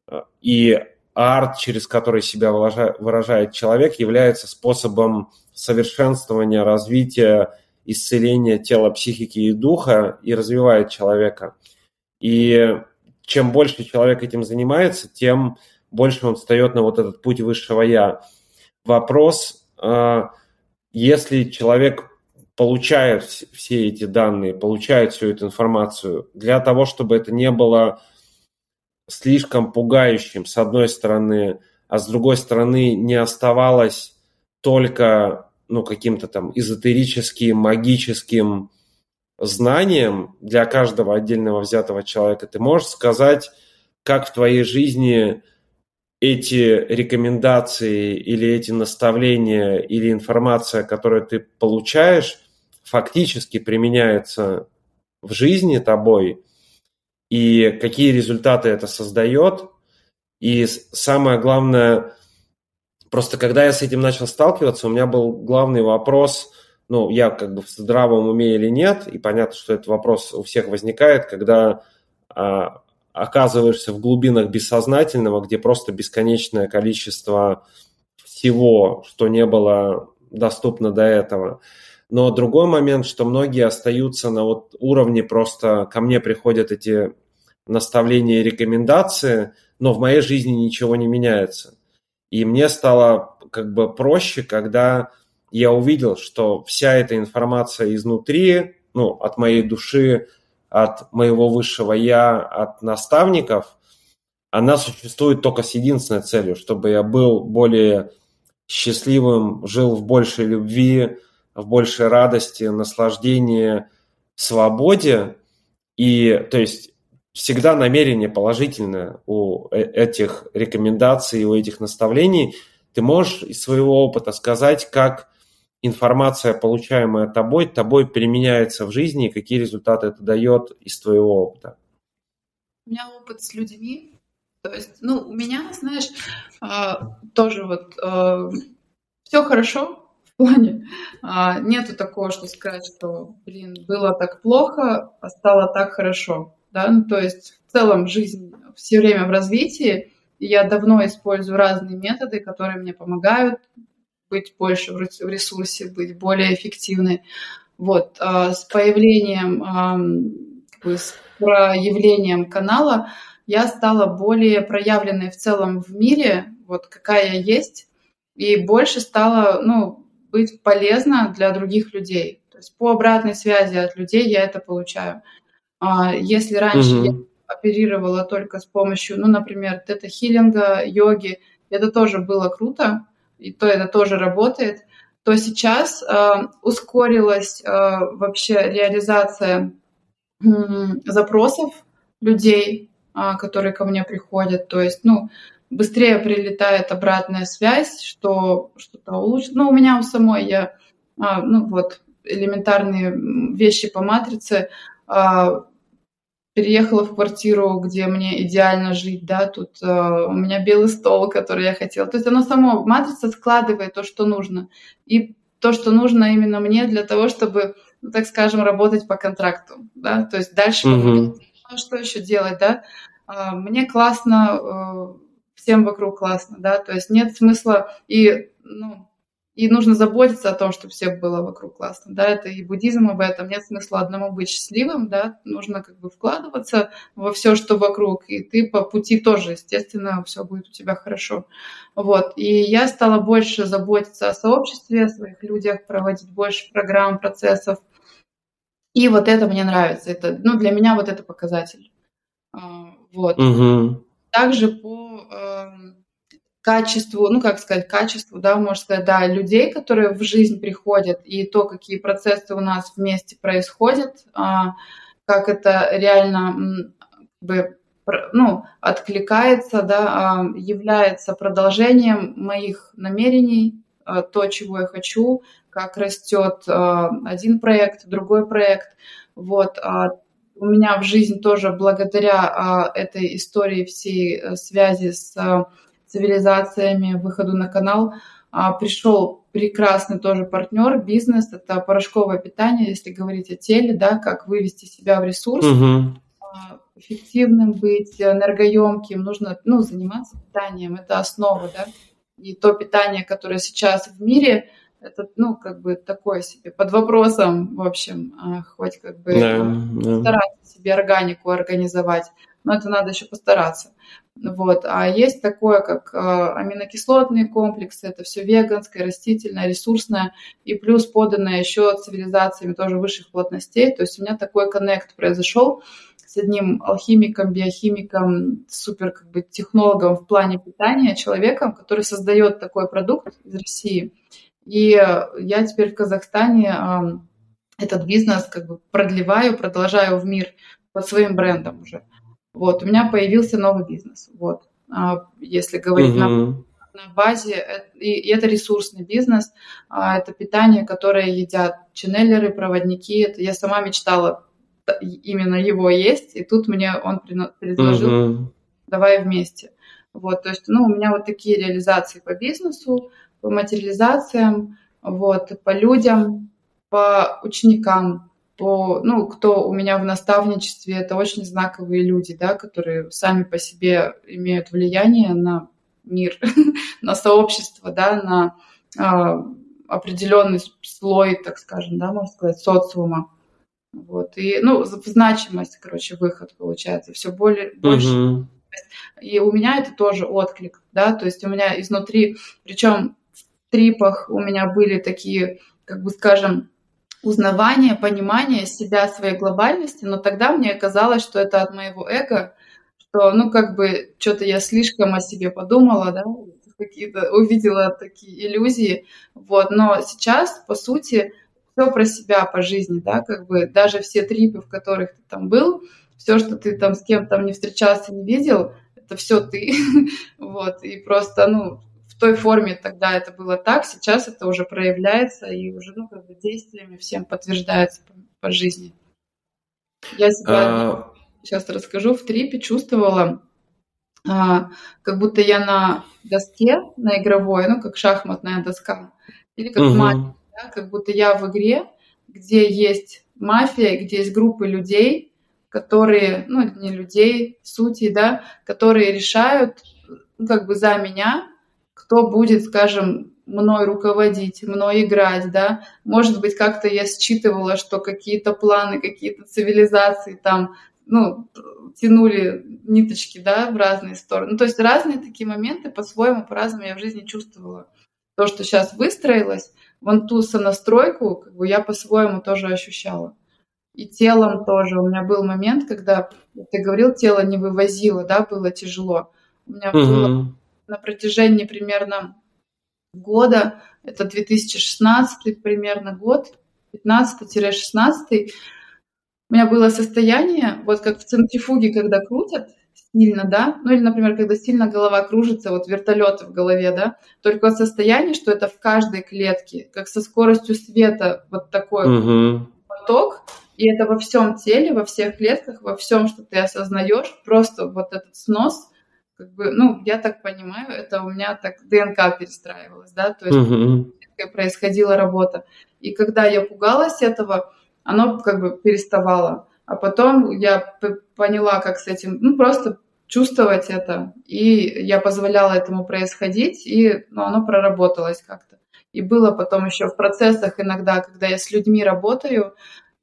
э, и арт, через который себя выражает человек, является способом совершенствования, развития, исцеления тела, психики и духа и развивает человека. И чем больше человек этим занимается, тем больше он встает на вот этот путь высшего я. Вопрос, э, если человек получают все эти данные, получают всю эту информацию, для того, чтобы это не было слишком пугающим, с одной стороны, а с другой стороны не оставалось только ну, каким-то там эзотерическим, магическим знанием для каждого отдельного взятого человека. Ты можешь сказать, как в твоей жизни эти рекомендации или эти наставления или информация, которую ты получаешь, фактически применяется в жизни тобой, и какие результаты это создает. И самое главное, просто когда я с этим начал сталкиваться, у меня был главный вопрос, ну, я как бы в здравом уме или нет, и понятно, что этот вопрос у всех возникает, когда а, оказываешься в глубинах бессознательного, где просто бесконечное количество всего, что не было доступно до этого. Но другой момент, что многие остаются на вот уровне просто ко мне приходят эти наставления и рекомендации, но в моей жизни ничего не меняется. И мне стало как бы проще, когда я увидел, что вся эта информация изнутри, ну, от моей души, от моего высшего я, от наставников, она существует только с единственной целью, чтобы я был более счастливым, жил в большей любви, в большей радости, наслаждении, свободе. И, то есть, всегда намерение положительное у э, этих рекомендаций, у этих наставлений. Ты можешь из своего опыта сказать, как информация, получаемая тобой, тобой применяется в жизни, и какие результаты это дает из твоего опыта?
У меня опыт с людьми. То есть, ну, у меня, знаешь, а, тоже вот а, все хорошо в плане а, нету такого, что сказать, что, блин, было так плохо, а стало так хорошо, да, ну, то есть в целом жизнь все время в развитии, я давно использую разные методы, которые мне помогают быть больше в ресурсе, быть более эффективной. Вот, а, с появлением, с проявлением канала я стала более проявленной в целом в мире, вот какая я есть, и больше стала, ну, быть полезна для других людей. То есть по обратной связи от людей я это получаю. А если раньше угу. я оперировала только с помощью, ну, например, тета-хиллинга, йоги, это тоже было круто, и то это тоже работает, то сейчас э, ускорилась э, вообще реализация э, запросов людей, э, которые ко мне приходят. То есть, ну, быстрее прилетает обратная связь, что что-то улучшит. Ну, у меня у самой я, э, ну вот, элементарные вещи по матрице, э, переехала в квартиру, где мне идеально жить, да, тут э, у меня белый стол, который я хотела. То есть оно само, матрица складывает то, что нужно. И то, что нужно именно мне для того, чтобы, ну, так скажем, работать по контракту, да, то есть дальше mm-hmm. что еще делать, да. Э, мне классно, э, всем вокруг классно, да, то есть нет смысла и, ну, и нужно заботиться о том, чтобы всем было вокруг классно, да, это и буддизм об этом, нет смысла одному быть счастливым, да, нужно как бы вкладываться во все, что вокруг, и ты по пути тоже, естественно, все будет у тебя хорошо, вот, и я стала больше заботиться о сообществе, о своих людях, проводить больше программ, процессов, и вот это мне нравится, это, ну, для меня вот это показатель, а, вот. Угу. Также по качеству, ну, как сказать, качеству, да, можно сказать, да, людей, которые в жизнь приходят, и то, какие процессы у нас вместе происходят, а, как это реально ну, откликается, да, а, является продолжением моих намерений, а, то, чего я хочу, как растет один проект, другой проект, вот, у меня в жизнь тоже благодаря этой истории всей э, связи с цивилизациями, выходу на канал, а, пришел прекрасный тоже партнер, бизнес, это порошковое питание, если говорить о теле, да, как вывести себя в ресурс, угу. эффективным быть, энергоемким, нужно, ну, заниматься питанием, это основа, да, и то питание, которое сейчас в мире, это, ну, как бы такое себе, под вопросом, в общем, а, хоть как бы да, стараться да. себе органику организовать, но это надо еще постараться. Вот. А есть такое, как э, аминокислотные комплексы, это все веганское, растительное, ресурсное, и плюс поданное еще цивилизациями тоже высших плотностей. То есть у меня такой коннект произошел с одним алхимиком, биохимиком, супер как бы технологом в плане питания, человеком, который создает такой продукт из России. И я теперь в Казахстане этот бизнес как бы продлеваю, продолжаю в мир под своим брендом уже. Вот, у меня появился новый бизнес. Вот, а, если говорить угу. на, на базе, э, и, это ресурсный бизнес, а, это питание, которое едят ченнелеры, проводники. Это я сама мечтала именно его есть, и тут мне он предложил, угу. давай вместе. Вот, то есть, ну, у меня вот такие реализации по бизнесу, по материализациям, вот, по людям, по ученикам по, ну, кто у меня в наставничестве, это очень знаковые люди, да, которые сами по себе имеют влияние на мир, на сообщество, да, на а, определенный слой, так скажем, да, можно сказать, социума. Вот. И, ну, значимость, короче, выход получается все более, больше. Uh-huh. И у меня это тоже отклик, да, то есть у меня изнутри, причем в трипах у меня были такие, как бы скажем, узнавание, понимание себя, своей глобальности, но тогда мне казалось, что это от моего эго, что, ну, как бы, что-то я слишком о себе подумала, да, какие-то увидела такие иллюзии, вот, но сейчас, по сути, все про себя по жизни, да, как бы даже все трипы, в которых ты там был, все, что ты там с кем там не встречался, не видел, это все ты, вот, и просто, ну, той форме тогда это было так, сейчас это уже проявляется и уже ну, как бы действиями всем подтверждается по, по жизни. Я себя а... сейчас расскажу, в трипе чувствовала, а, как будто я на доске, на игровой, ну, как шахматная доска, или как mm-hmm. мафия, да, как будто я в игре, где есть мафия, где есть группы людей, которые, ну, не людей, сути, да, которые решают, ну, как бы за меня, кто будет, скажем, мной руководить, мной играть, да. Может быть, как-то я считывала, что какие-то планы, какие-то цивилизации там, ну, тянули ниточки, да, в разные стороны. Ну, то есть разные такие моменты по-своему, по-разному я в жизни чувствовала. То, что сейчас выстроилось, вон ту сонастройку, как бы я по-своему тоже ощущала. И телом тоже. У меня был момент, когда, ты говорил, тело не вывозило, да, было тяжело. У меня угу. было на протяжении примерно года, это 2016 примерно год, 15-16, у меня было состояние, вот как в центрифуге, когда крутят сильно, да, ну или, например, когда сильно голова кружится, вот вертолеты в голове, да, только состояние, что это в каждой клетке, как со скоростью света вот такой угу. поток, и это во всем теле, во всех клетках, во всем, что ты осознаешь, просто вот этот снос, как бы, ну, я так понимаю, это у меня так ДНК перестраивалась, да, то есть угу. происходила работа. И когда я пугалась этого, оно как бы переставало. А потом я поняла, как с этим, ну, просто чувствовать это, и я позволяла этому происходить, и ну, оно проработалось как-то. И было потом еще в процессах иногда, когда я с людьми работаю,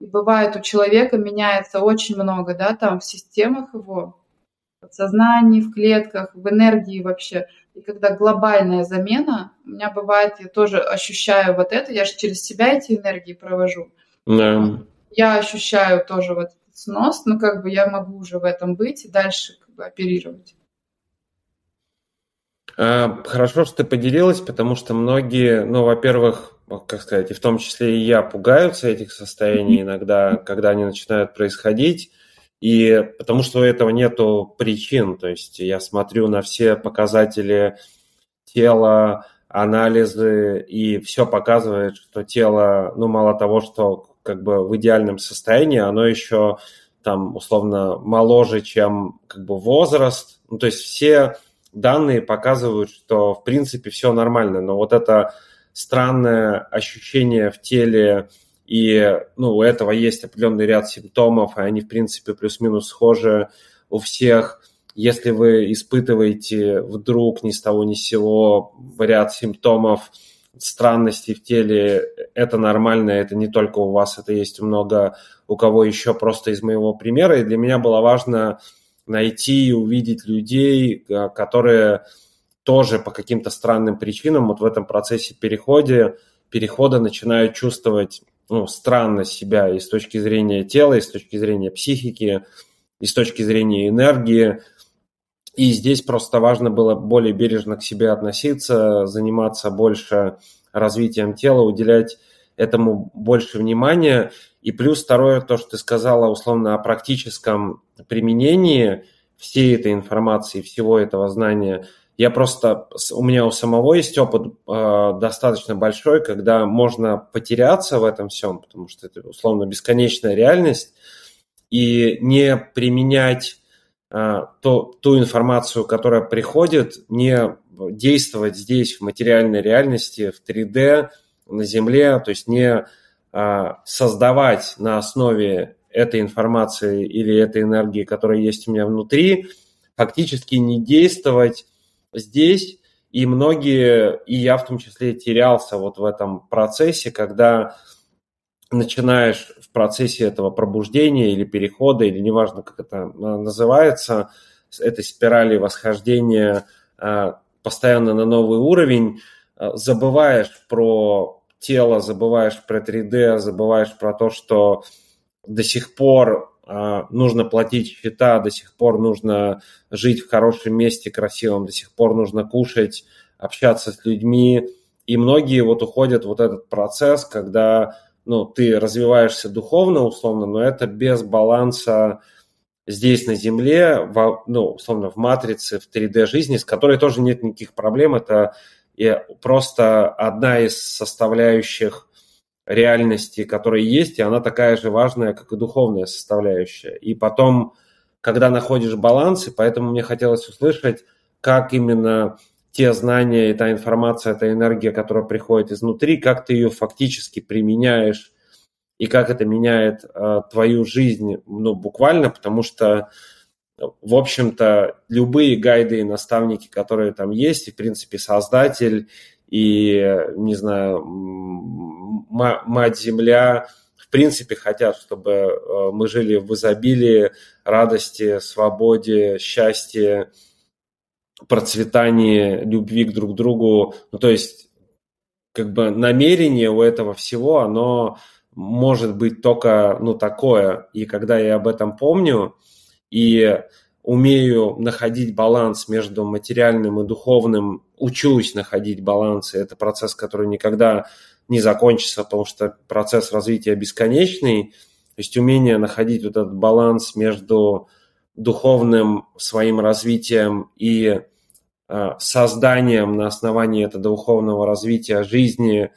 бывает у человека меняется очень много, да, там в системах его, подсознании, в клетках, в энергии вообще. И когда глобальная замена, у меня бывает, я тоже ощущаю вот это, я же через себя эти энергии провожу. Да. Я ощущаю тоже вот этот снос, но как бы я могу уже в этом быть и дальше как бы оперировать.
А, хорошо, что ты поделилась, потому что многие, ну, во-первых, как сказать, и в том числе и я пугаются этих состояний иногда, когда они начинают происходить. И потому что этого нету причин, то есть я смотрю на все показатели тела, анализы, и все показывает, что тело, ну, мало того, что как бы в идеальном состоянии, оно еще там условно моложе, чем как бы возраст. Ну, то есть все данные показывают, что в принципе все нормально, но вот это странное ощущение в теле и ну, у этого есть определенный ряд симптомов, и они, в принципе, плюс-минус схожи у всех. Если вы испытываете вдруг ни с того ни с сего ряд симптомов, странностей в теле, это нормально, это не только у вас, это есть много у кого еще просто из моего примера. И для меня было важно найти и увидеть людей, э, которые тоже по каким-то странным причинам вот в этом процессе перехода, перехода начинают чувствовать ну, странно себя и с точки зрения тела, и с точки зрения психики, и с точки зрения энергии. И здесь просто важно было более бережно к себе относиться, заниматься больше развитием тела, уделять этому больше внимания. И плюс второе, то, что ты сказала условно о практическом применении всей этой информации, всего этого знания – я просто, у меня у самого есть опыт э, достаточно большой, когда можно потеряться в этом всем, потому что это условно бесконечная реальность, и не применять э, то, ту информацию, которая приходит, не действовать здесь в материальной реальности, в 3D, на Земле, то есть не э, создавать на основе этой информации или этой энергии, которая есть у меня внутри, фактически не действовать здесь, и многие, и я в том числе, терялся вот в этом процессе, когда начинаешь в процессе этого пробуждения или перехода, или неважно, как это а, называется, этой спирали восхождения а, постоянно на новый уровень, а, забываешь про тело, забываешь про 3D, забываешь про то, что до сих пор нужно платить счета, до сих пор нужно жить в хорошем месте, красивом, до сих пор нужно кушать, общаться с людьми. И многие вот уходят вот этот процесс, когда ну, ты развиваешься духовно, условно, но это без баланса здесь на Земле, в, ну, условно, в матрице, в 3D жизни, с которой тоже нет никаких проблем. Это просто одна из составляющих реальности, которая есть, и она такая же важная, как и духовная составляющая. И потом, когда находишь баланс, и поэтому мне хотелось услышать, как именно те знания и та информация, та энергия, которая приходит изнутри, как ты ее фактически применяешь и как это меняет э, твою жизнь, ну, буквально, потому что, в общем-то, любые гайды и наставники, которые там есть, и, в принципе, создатель и, не знаю, мать-земля, в принципе, хотят, чтобы э, мы жили в изобилии, радости, свободе, счастье, процветании, любви к друг другу. Ну, то есть, как бы намерение у этого всего, оно может быть только, ну, такое. И когда я об этом помню и умею находить баланс между материальным и духовным, учусь находить баланс, и это процесс, который никогда не закончится, потому что процесс развития бесконечный, то есть умение находить вот этот баланс между духовным своим развитием и э, созданием на основании этого духовного развития жизни,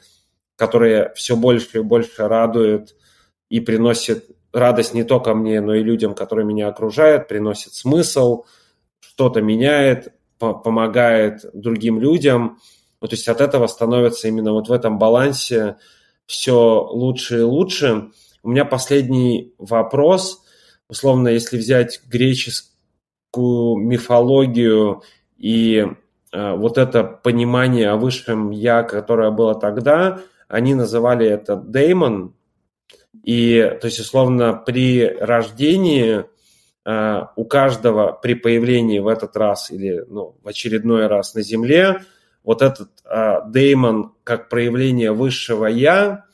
которая все больше и больше радует и приносит радость не только мне, но и людям, которые меня окружают, приносит смысл, что-то меняет, помогает другим людям. Вот, то есть от этого становится именно вот в этом балансе все лучше и лучше. У меня последний вопрос – условно, если взять греческую мифологию и э, вот это понимание о высшем я, которое было тогда, они называли это деймон. И, то есть, условно, при рождении э, у каждого при появлении в этот раз или ну, в очередной раз на Земле вот этот э, деймон как проявление высшего я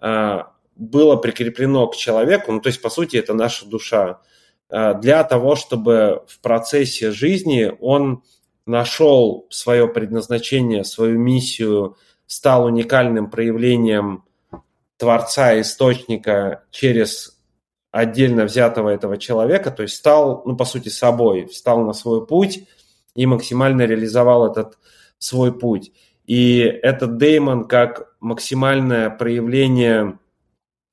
э, было прикреплено к человеку, ну то есть по сути это наша душа, э, для того, чтобы в процессе жизни он нашел свое предназначение, свою миссию, стал уникальным проявлением Творца, Источника через отдельно взятого этого человека, то есть стал, ну, по сути, собой, встал на свой путь и максимально реализовал этот свой путь. И этот Деймон как максимальное проявление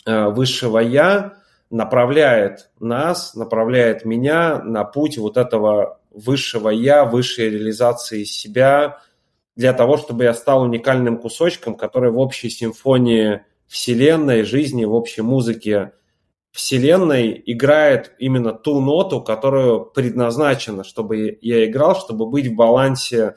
Э, высшего я направляет нас, направляет меня на путь вот этого высшего я, высшей реализации себя, для того, чтобы я стал уникальным кусочком, который в общей симфонии Вселенной, жизни, в общей музыке Вселенной играет именно ту ноту, которую предназначена, чтобы я играл, чтобы быть в балансе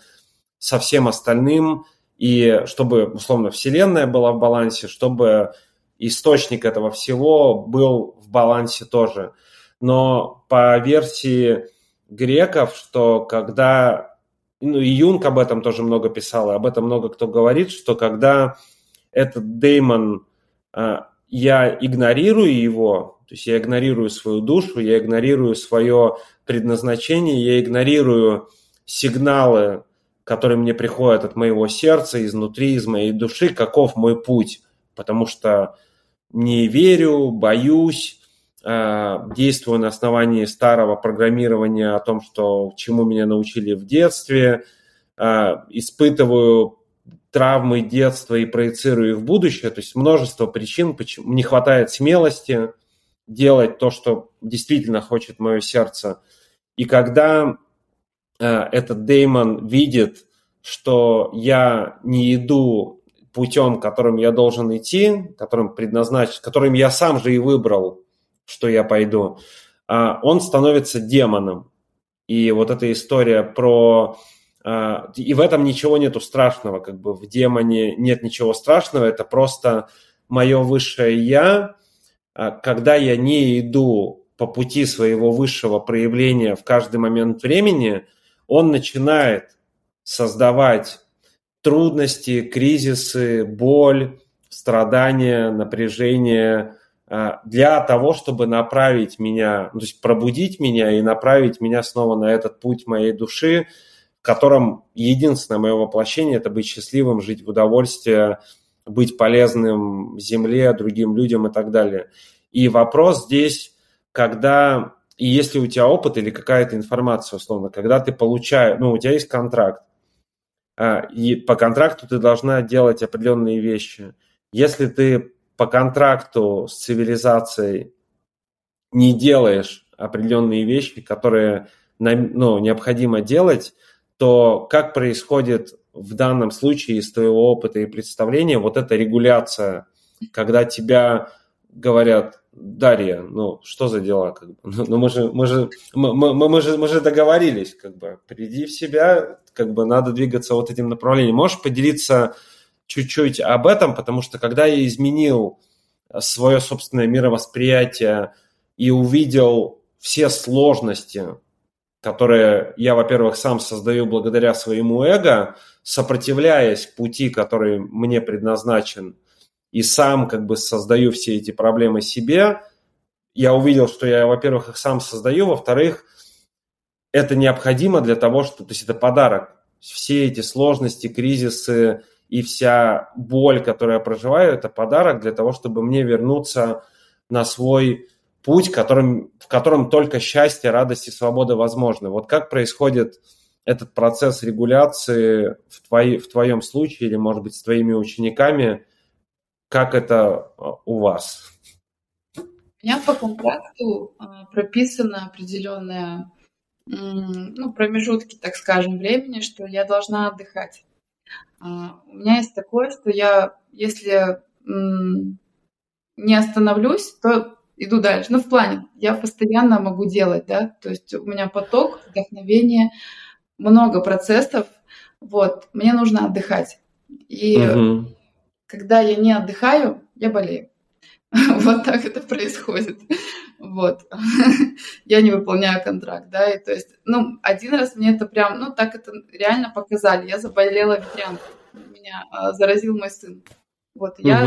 со всем остальным, и чтобы, условно, Вселенная была в балансе, чтобы источник этого всего был в балансе тоже. Но по версии греков, что когда, ну и Юнг об этом тоже много писал, и об этом много кто говорит, что когда этот деймон, а, я игнорирую его, то есть я игнорирую свою душу, я игнорирую свое предназначение, я игнорирую сигналы, которые мне приходят от моего сердца, изнутри, из моей души, каков мой путь. Потому что не верю, боюсь, а, действую на основании старого программирования о том, что чему меня научили в детстве, а, испытываю травмы детства и проецирую их в будущее. То есть множество причин, почему не хватает смелости делать то, что действительно хочет мое сердце. И когда а, этот Деймон видит, что я не иду путем, которым я должен идти, которым предназначен, которым я сам же и выбрал, что я пойду, а, он становится демоном. И вот эта история про... А, и в этом ничего нету страшного, как бы в демоне нет ничего страшного, это просто мое высшее «я», а, когда я не иду по пути своего высшего проявления в каждый момент времени, он начинает создавать трудности, кризисы, боль, страдания, напряжение а, для того, чтобы направить меня, ну, то есть пробудить меня и направить меня снова на этот путь моей души, котором единственное мое воплощение – это быть счастливым, жить в удовольствии, быть полезным земле, другим людям и так далее. И вопрос здесь, когда, и если у тебя опыт или какая-то информация, условно, когда ты получаешь, ну, у тебя есть контракт, а, и по контракту ты должна делать определенные вещи. Если ты по контракту с цивилизацией не делаешь определенные вещи, которые ну, необходимо делать, то как происходит в данном случае из твоего опыта и представления вот эта регуляция, когда тебя говорят, Дарья, ну что за дела, как бы, ну, ну мы же, мы же, мы, мы, мы же, мы же договорились, как бы, приди в себя, как бы надо двигаться вот этим направлением. Можешь поделиться чуть-чуть об этом, потому что когда я изменил свое собственное мировосприятие и увидел все сложности, которые я, во-первых, сам создаю благодаря своему эго, сопротивляясь пути, который мне предназначен, и сам как бы создаю все эти проблемы себе, я увидел, что я, во-первых, их сам создаю, во-вторых, это необходимо для того, что, то есть это подарок. Все эти сложности, кризисы и вся боль, которую я проживаю, это подарок для того, чтобы мне вернуться на свой путь, которым, в котором только счастье, радость и свобода возможны. Вот как происходит этот процесс регуляции в, твои, в твоем случае или, может быть, с твоими учениками, как это а, у вас?
У меня по контракту а, прописано определенные ну, промежутки, так скажем, времени, что я должна отдыхать. А, у меня есть такое, что я, если не остановлюсь, то иду дальше. Ну, в плане, я постоянно могу делать, да, то есть у меня поток, вдохновение, много процессов, вот, мне нужно отдыхать. И угу. когда я не отдыхаю, я болею. Вот так это происходит. Вот. Я не выполняю контракт, да, и то есть, ну, один раз мне это прям, ну, так это реально показали. Я заболела ветрянкой. Меня а, заразил мой сын. Вот, я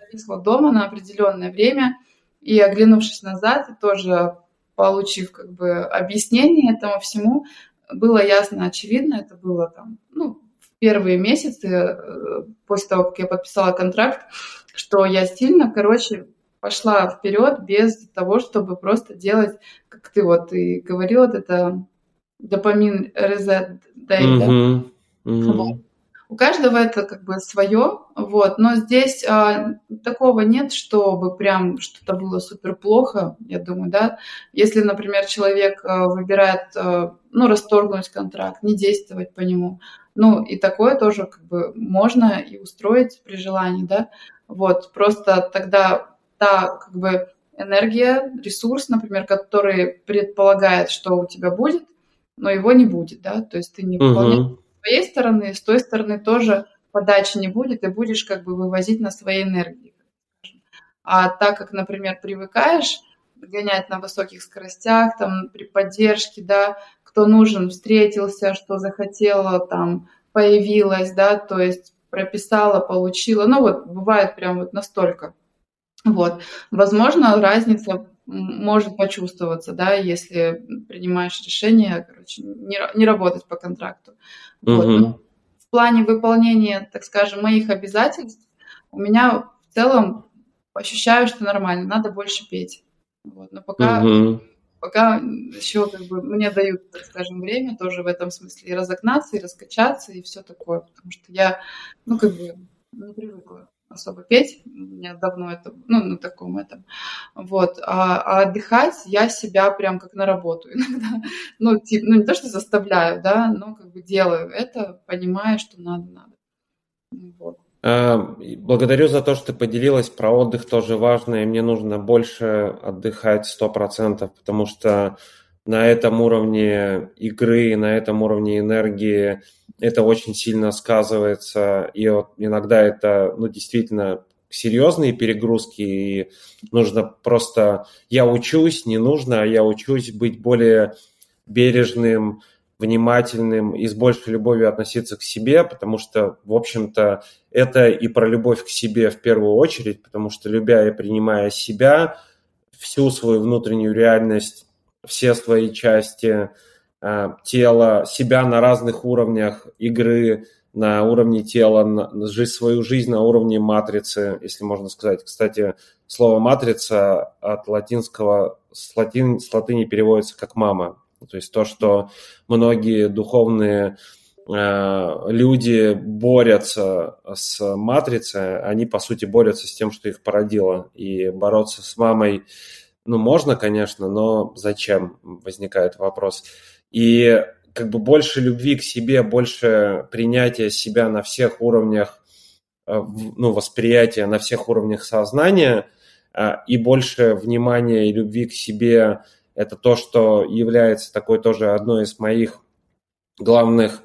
зависла дома на определенное время, и оглянувшись назад, тоже получив как бы объяснение этому всему, было ясно, очевидно, это было там, ну, в первые месяцы э, после того, как я подписала контракт, что я сильно, короче, пошла вперед без того, чтобы просто делать, как ты вот и говорил, вот это допамин резет day, mm-hmm. Mm-hmm. Вот. У каждого это как бы свое, вот, но здесь а, такого нет, чтобы прям что-то было супер плохо, я думаю, да. Если, например, человек а, выбирает, а, ну, расторгнуть контракт, не действовать по нему, ну, и такое тоже как бы можно и устроить при желании, да. Вот, просто тогда та как бы энергия, ресурс, например, который предполагает, что у тебя будет, но его не будет, да, то есть ты не выполняешь твоей стороны, с той стороны тоже подачи не будет, и будешь как бы вывозить на своей энергии. А так как, например, привыкаешь гонять на высоких скоростях, там, при поддержке, да, кто нужен, встретился, что захотела, там, появилась, да, то есть прописала, получила, ну вот бывает прям вот настолько. Вот. Возможно, разница может почувствоваться, да, если принимаешь решение, короче, не, не работать по контракту. Угу. Вот. В плане выполнения, так скажем, моих обязательств у меня в целом ощущаю, что нормально, надо больше петь. Вот. Но пока, угу. пока еще как бы мне дают, так скажем, время тоже в этом смысле и разогнаться, и раскачаться, и все такое, потому что я, ну, как бы не привыкла особо петь. У меня давно это, ну, на таком этом. Вот. А, а отдыхать я себя прям как на работу иногда. Ну, типа, ну, не то, что заставляю, да, но как бы делаю это, понимая, что надо, надо.
Вот. А, благодарю за то, что ты поделилась про отдых, тоже важно, и мне нужно больше отдыхать сто процентов, потому что на этом уровне игры, на этом уровне энергии это очень сильно сказывается. И вот иногда это, ну, действительно серьезные перегрузки, и нужно просто... Я учусь, не нужно, а я учусь быть более бережным, внимательным и с большей любовью относиться к себе, потому что, в общем-то, это и про любовь к себе в первую очередь, потому что, любя и принимая себя, всю свою внутреннюю реальность все свои части э, тела, себя на разных уровнях игры, на уровне тела, на, жить свою жизнь на уровне матрицы, если можно сказать. Кстати, слово матрица от латинского с, латин, с латыни переводится как мама. То есть то, что многие духовные э, люди борются с матрицей, они по сути борются с тем, что их породило. И бороться с мамой ну, можно, конечно, но зачем, возникает вопрос. И как бы больше любви к себе, больше принятия себя на всех уровнях, э, ну, восприятия, на всех уровнях сознания э, и больше внимания и любви к себе – это то, что является такой тоже одной из моих главных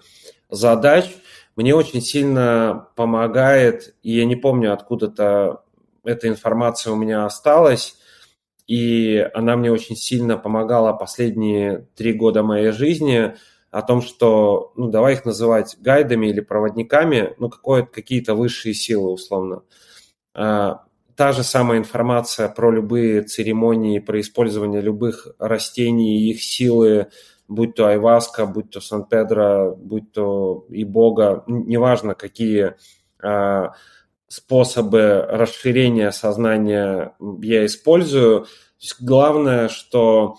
задач. Мне очень сильно помогает, и я не помню, откуда-то эта информация у меня осталась, и она мне очень сильно помогала последние три года моей жизни о том, что, ну, давай их называть гайдами или проводниками, ну, какие-то высшие силы, условно. А, та же самая информация про любые церемонии, про использование любых растений и их силы, будь то айваска, будь то Сан-Педро, будь то и Бога, неважно, какие а, способы расширения сознания я использую. главное, что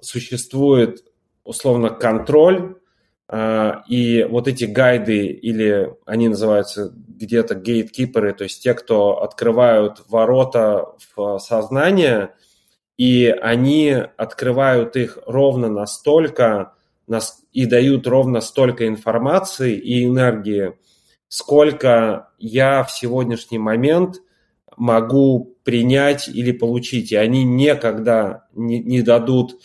существует условно контроль, а, и вот эти гайды, или они называются где-то гейткиперы, то есть те, кто открывают ворота в сознание, и они открывают их ровно настолько и дают ровно столько информации и энергии, сколько я в сегодняшний момент могу принять или получить. И они никогда не, не дадут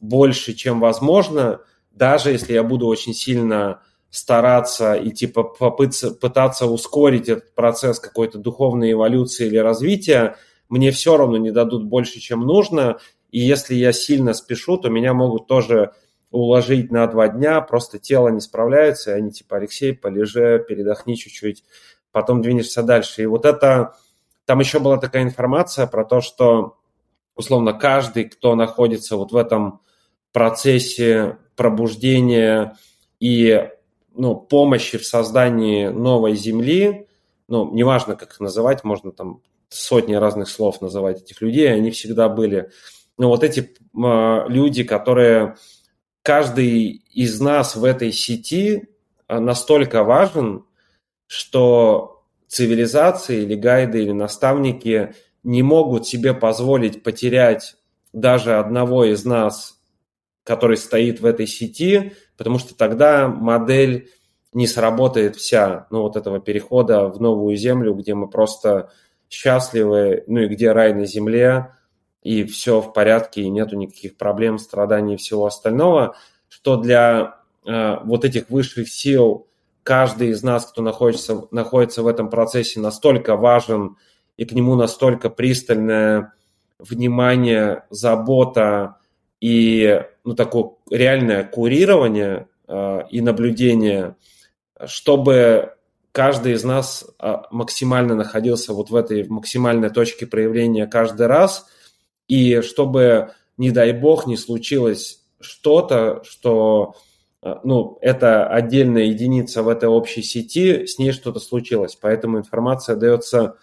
больше, чем возможно, даже если я буду очень сильно стараться и типа попыться, пытаться ускорить этот процесс какой-то духовной эволюции или развития, мне все равно не дадут больше, чем нужно. И если я сильно спешу, то меня могут тоже уложить на два дня, просто тело не справляется, и они типа, Алексей, полежи, передохни чуть-чуть, потом двинешься дальше. И вот это, там еще была такая информация про то, что, условно, каждый, кто находится вот в этом процессе пробуждения и ну, помощи в создании новой земли, ну, неважно, как их называть, можно там сотни разных слов называть этих людей, они всегда были. Но вот эти э, люди, которые каждый из нас в этой сети а, настолько важен, что цивилизации или гайды или наставники не могут себе позволить потерять даже одного из нас, который стоит в этой сети, потому что тогда модель не сработает вся, ну, вот этого перехода в новую землю, где мы просто счастливы, ну и где рай на земле, и все в порядке, и нету никаких проблем, страданий и всего остального, что для э, вот этих высших сил каждый из нас, кто находится, находится в этом процессе, настолько важен, и к нему настолько пристальное внимание, забота и ну, такое реальное курирование э, и наблюдение, чтобы каждый из нас э, максимально находился вот в этой максимальной точке проявления каждый раз – и чтобы, не дай бог, не случилось что-то, что э, ну, это отдельная единица в этой общей сети, с ней что-то случилось. Поэтому информация дается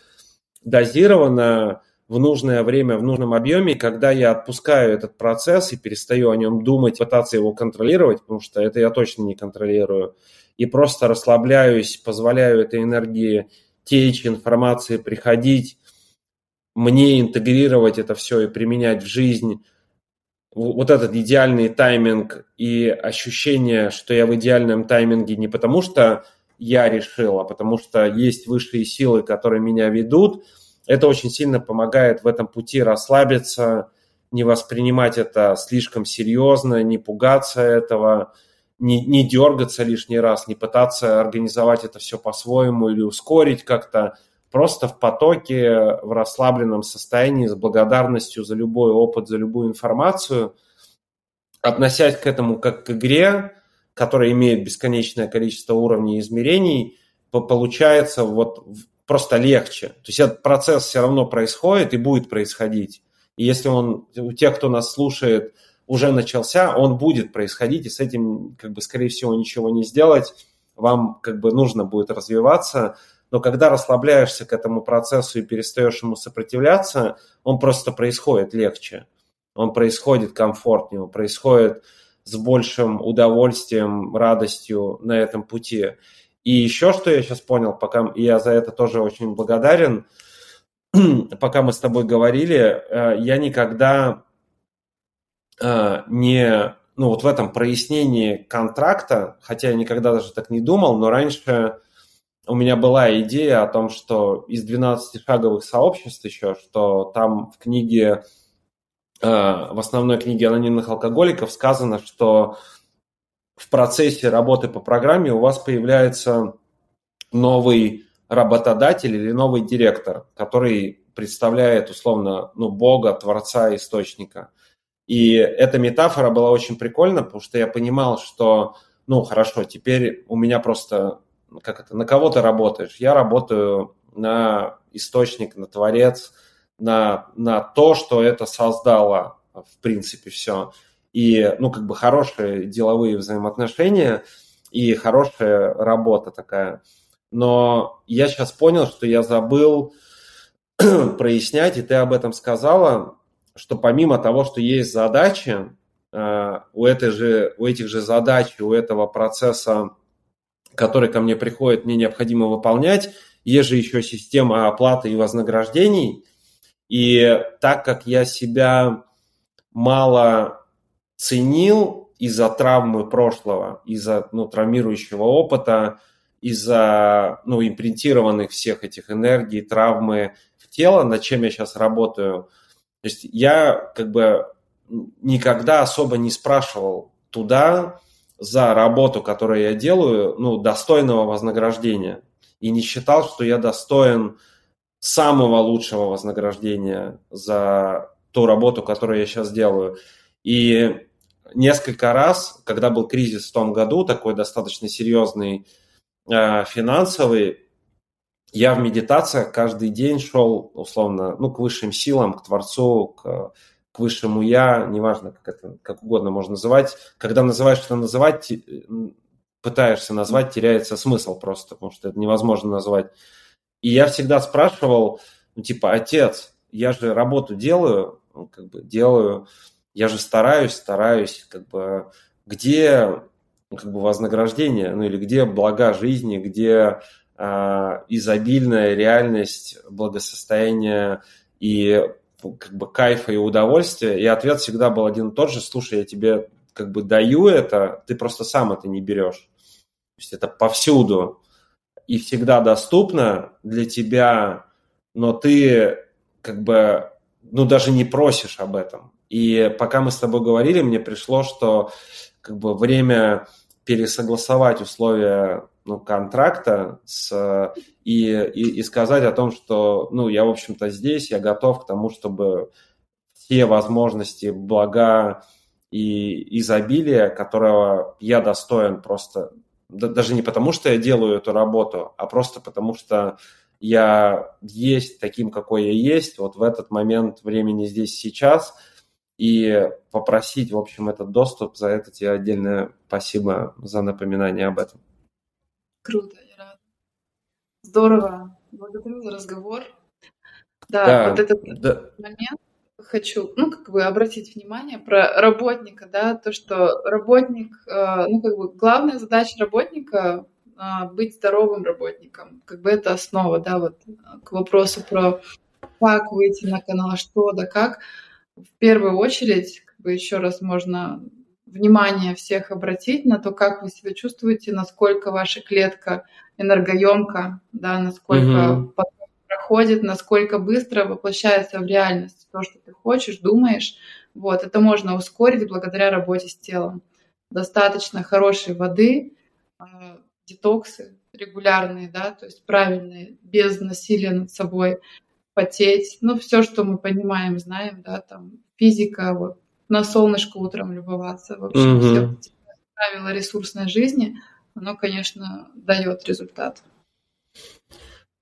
дозированно, в нужное время, в нужном объеме, когда я отпускаю этот процесс и перестаю о нем думать, пытаться его контролировать, потому что это я точно не контролирую, и просто расслабляюсь, позволяю этой энергии течь, информации приходить, мне интегрировать это все и применять в жизнь, вот этот идеальный тайминг и ощущение, что я в идеальном тайминге не потому, что я решил, а потому что есть высшие силы, которые меня ведут, это очень сильно помогает в этом пути расслабиться, не воспринимать это слишком серьезно, не пугаться этого, не, не дергаться лишний раз, не пытаться организовать это все по-своему или ускорить как-то, просто в потоке, в расслабленном состоянии, с благодарностью за любой опыт, за любую информацию, относясь к этому как к игре, которая имеет бесконечное количество уровней измерений, получается вот просто легче. То есть этот процесс все равно происходит и будет происходить. И если он у тех, кто нас слушает, уже начался, он будет происходить, и с этим, как бы, скорее всего, ничего не сделать. Вам, как бы, нужно будет развиваться, но когда расслабляешься к этому процессу и перестаешь ему сопротивляться, он просто происходит легче, он происходит комфортнее, он происходит с большим удовольствием, радостью на этом пути. И еще что я сейчас понял, пока я за это тоже очень благодарен, пока мы с тобой говорили, э, я никогда э, не ну, вот в этом прояснении контракта, хотя я никогда даже так не думал, но раньше у меня была идея о том, что из 12-шаговых сообществ еще, что там в книге, э, в основной книге анонимных алкоголиков сказано, что в процессе работы по программе у вас появляется новый работодатель или новый директор, который представляет условно ну, Бога, Творца, Источника. И эта метафора была очень прикольна, потому что я понимал, что, ну, хорошо, теперь у меня просто, как это, на кого ты работаешь? Я работаю на источник, на Творец, на, на то, что это создало, в принципе, все. И, ну, как бы хорошие деловые взаимоотношения и хорошая работа такая. Но я сейчас понял, что я забыл прояснять, и ты об этом сказала, что помимо того, что есть задачи, э, у, этой же, у этих же задач, у этого процесса, который ко мне приходит, мне необходимо выполнять, есть же еще система оплаты и вознаграждений. И так как я себя мало ценил из-за травмы прошлого, из-за ну, травмирующего опыта, из-за ну, импринтированных всех этих энергий, травмы в тело, над чем я сейчас работаю – то есть я как бы никогда особо не спрашивал туда за работу, которую я делаю, ну, достойного вознаграждения. И не считал, что я достоин самого лучшего вознаграждения за ту работу, которую я сейчас делаю. И несколько раз, когда был кризис в том году, такой достаточно серьезный э, финансовый, я в медитациях каждый день шел, условно, ну, к высшим силам, к Творцу, к, к высшему Я, неважно, как это, как угодно можно называть. Когда называешь что называть, пытаешься назвать, теряется смысл просто, потому что это невозможно назвать. И я всегда спрашивал, ну, типа, отец, я же работу делаю, ну, как бы делаю, я же стараюсь, стараюсь, как бы, где как бы вознаграждение, ну или где блага жизни, где а, изобильная реальность благосостояния и как бы кайфа и удовольствия. И ответ всегда был один и тот же. Слушай, я тебе как бы даю это, ты просто сам это не берешь. То есть это повсюду и всегда доступно для тебя, но ты как бы, ну, даже не просишь об этом. И пока мы с тобой говорили, мне пришло, что как бы время пересогласовать условия ну, контракта с, и, и, и сказать о том, что ну, я, в общем-то, здесь, я готов к тому, чтобы все возможности, блага и изобилие, которого я достоин просто, даже не потому, что я делаю эту работу, а просто потому, что я есть таким, какой я есть, вот в этот момент времени здесь сейчас – и попросить, в общем, этот доступ. За это тебе отдельное спасибо за напоминание об этом.
Круто, я рада. Здорово. Благодарю за разговор. Да, да вот этот да. момент хочу, ну, как бы обратить внимание про работника, да, то, что работник, э, ну, как бы главная задача работника э, быть здоровым работником, как бы это основа, да, вот к вопросу про как выйти на канал, что да как в первую очередь, как бы еще раз можно внимание всех обратить на то, как вы себя чувствуете, насколько ваша клетка энергоемка, да, насколько угу. проходит, насколько быстро воплощается в реальность то, что ты хочешь, думаешь. Вот, это можно ускорить благодаря работе с телом. Достаточно хорошей воды, а, детоксы регулярные, да, то есть правильные, без насилия над собой, потеть, ну, все, что мы понимаем, знаем, да, там, физика, вот, на солнышко утром любоваться, в общем, mm-hmm. все правила ресурсной жизни, оно, конечно, дает результат.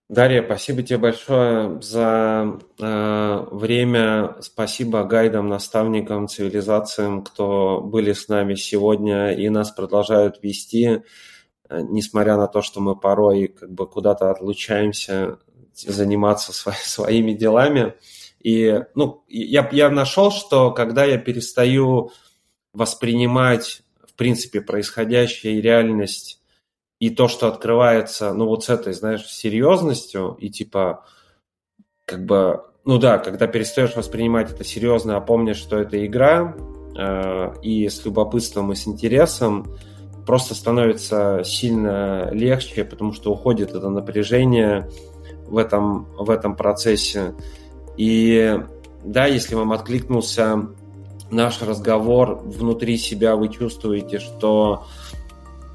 Дарья, спасибо тебе большое за э, время. Спасибо гайдам, наставникам, цивилизациям, кто были с нами сегодня и нас продолжают вести, э, несмотря на то, что мы порой как бы куда-то отлучаемся заниматься свои, своими делами. И ну, я, я нашел, что когда я перестаю воспринимать, в принципе, происходящее и реальность, и то, что открывается, ну, вот с этой, знаешь, серьезностью, и типа, как бы, ну да, когда перестаешь воспринимать это серьезно, а помнишь, что это игра, э, и с любопытством, и с интересом, просто становится сильно легче, потому что уходит это напряжение в этом, в этом процессе. И да, если вам откликнулся наш разговор, внутри себя вы чувствуете, что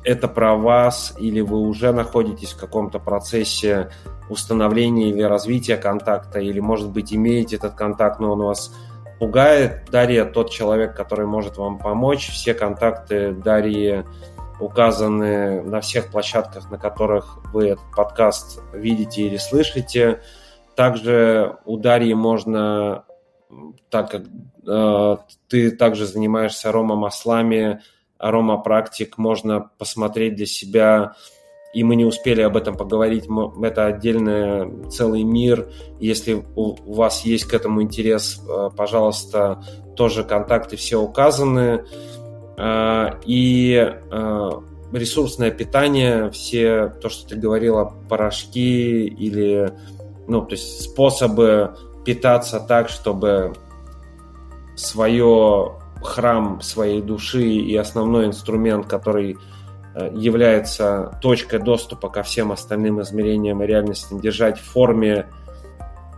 это про вас, или вы уже находитесь в каком-то процессе установления или развития контакта, или, может быть, имеете этот контакт, но он вас пугает. Дарья тот человек, который может вам помочь. Все контакты Дарьи указаны на всех площадках, на которых вы этот подкаст видите или слышите. Также у Дарьи можно, так как э, ты также занимаешься аромамаслами, аромапрактик, можно посмотреть для себя, и мы не успели об этом поговорить, это отдельный целый мир. Если у вас есть к этому интерес, э, пожалуйста, тоже контакты все указаны. Э, и э, ресурсное питание, все то, что ты говорила, порошки или ну, то есть способы питаться так, чтобы свое храм своей души и основной инструмент, который э, является точкой доступа ко всем остальным измерениям и реальностям, держать в форме,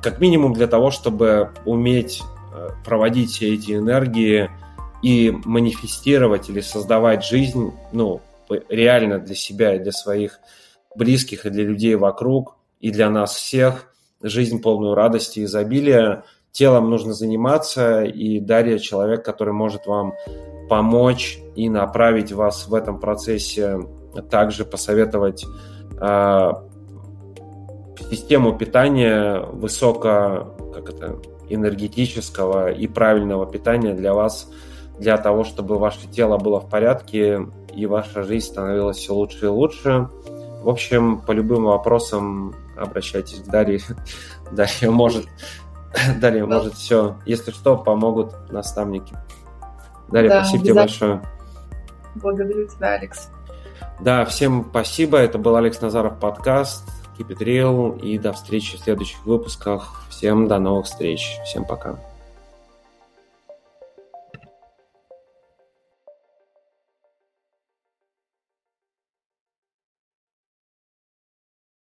как минимум для того, чтобы уметь э, проводить все эти энергии и манифестировать или создавать жизнь, ну, реально для себя и для своих близких, и для людей вокруг, и для нас всех, жизнь полную радости и изобилия – телом нужно заниматься, и Дарья человек, который может вам помочь и направить вас в этом процессе, также посоветовать э, систему питания высоко, как это, энергетического и правильного питания для вас, для того, чтобы ваше тело было в порядке и ваша жизнь становилась все лучше и лучше. В общем, по любым вопросам обращайтесь к Дарье. Дарья может Дарья, да. может, все. Если что, помогут наставники. Дарья, да, спасибо тебе большое.
Благодарю тебя, Алекс.
Да, всем спасибо. Это был Алекс Назаров подкаст Keep It Real. И до встречи в следующих выпусках. Всем до новых встреч. Всем пока.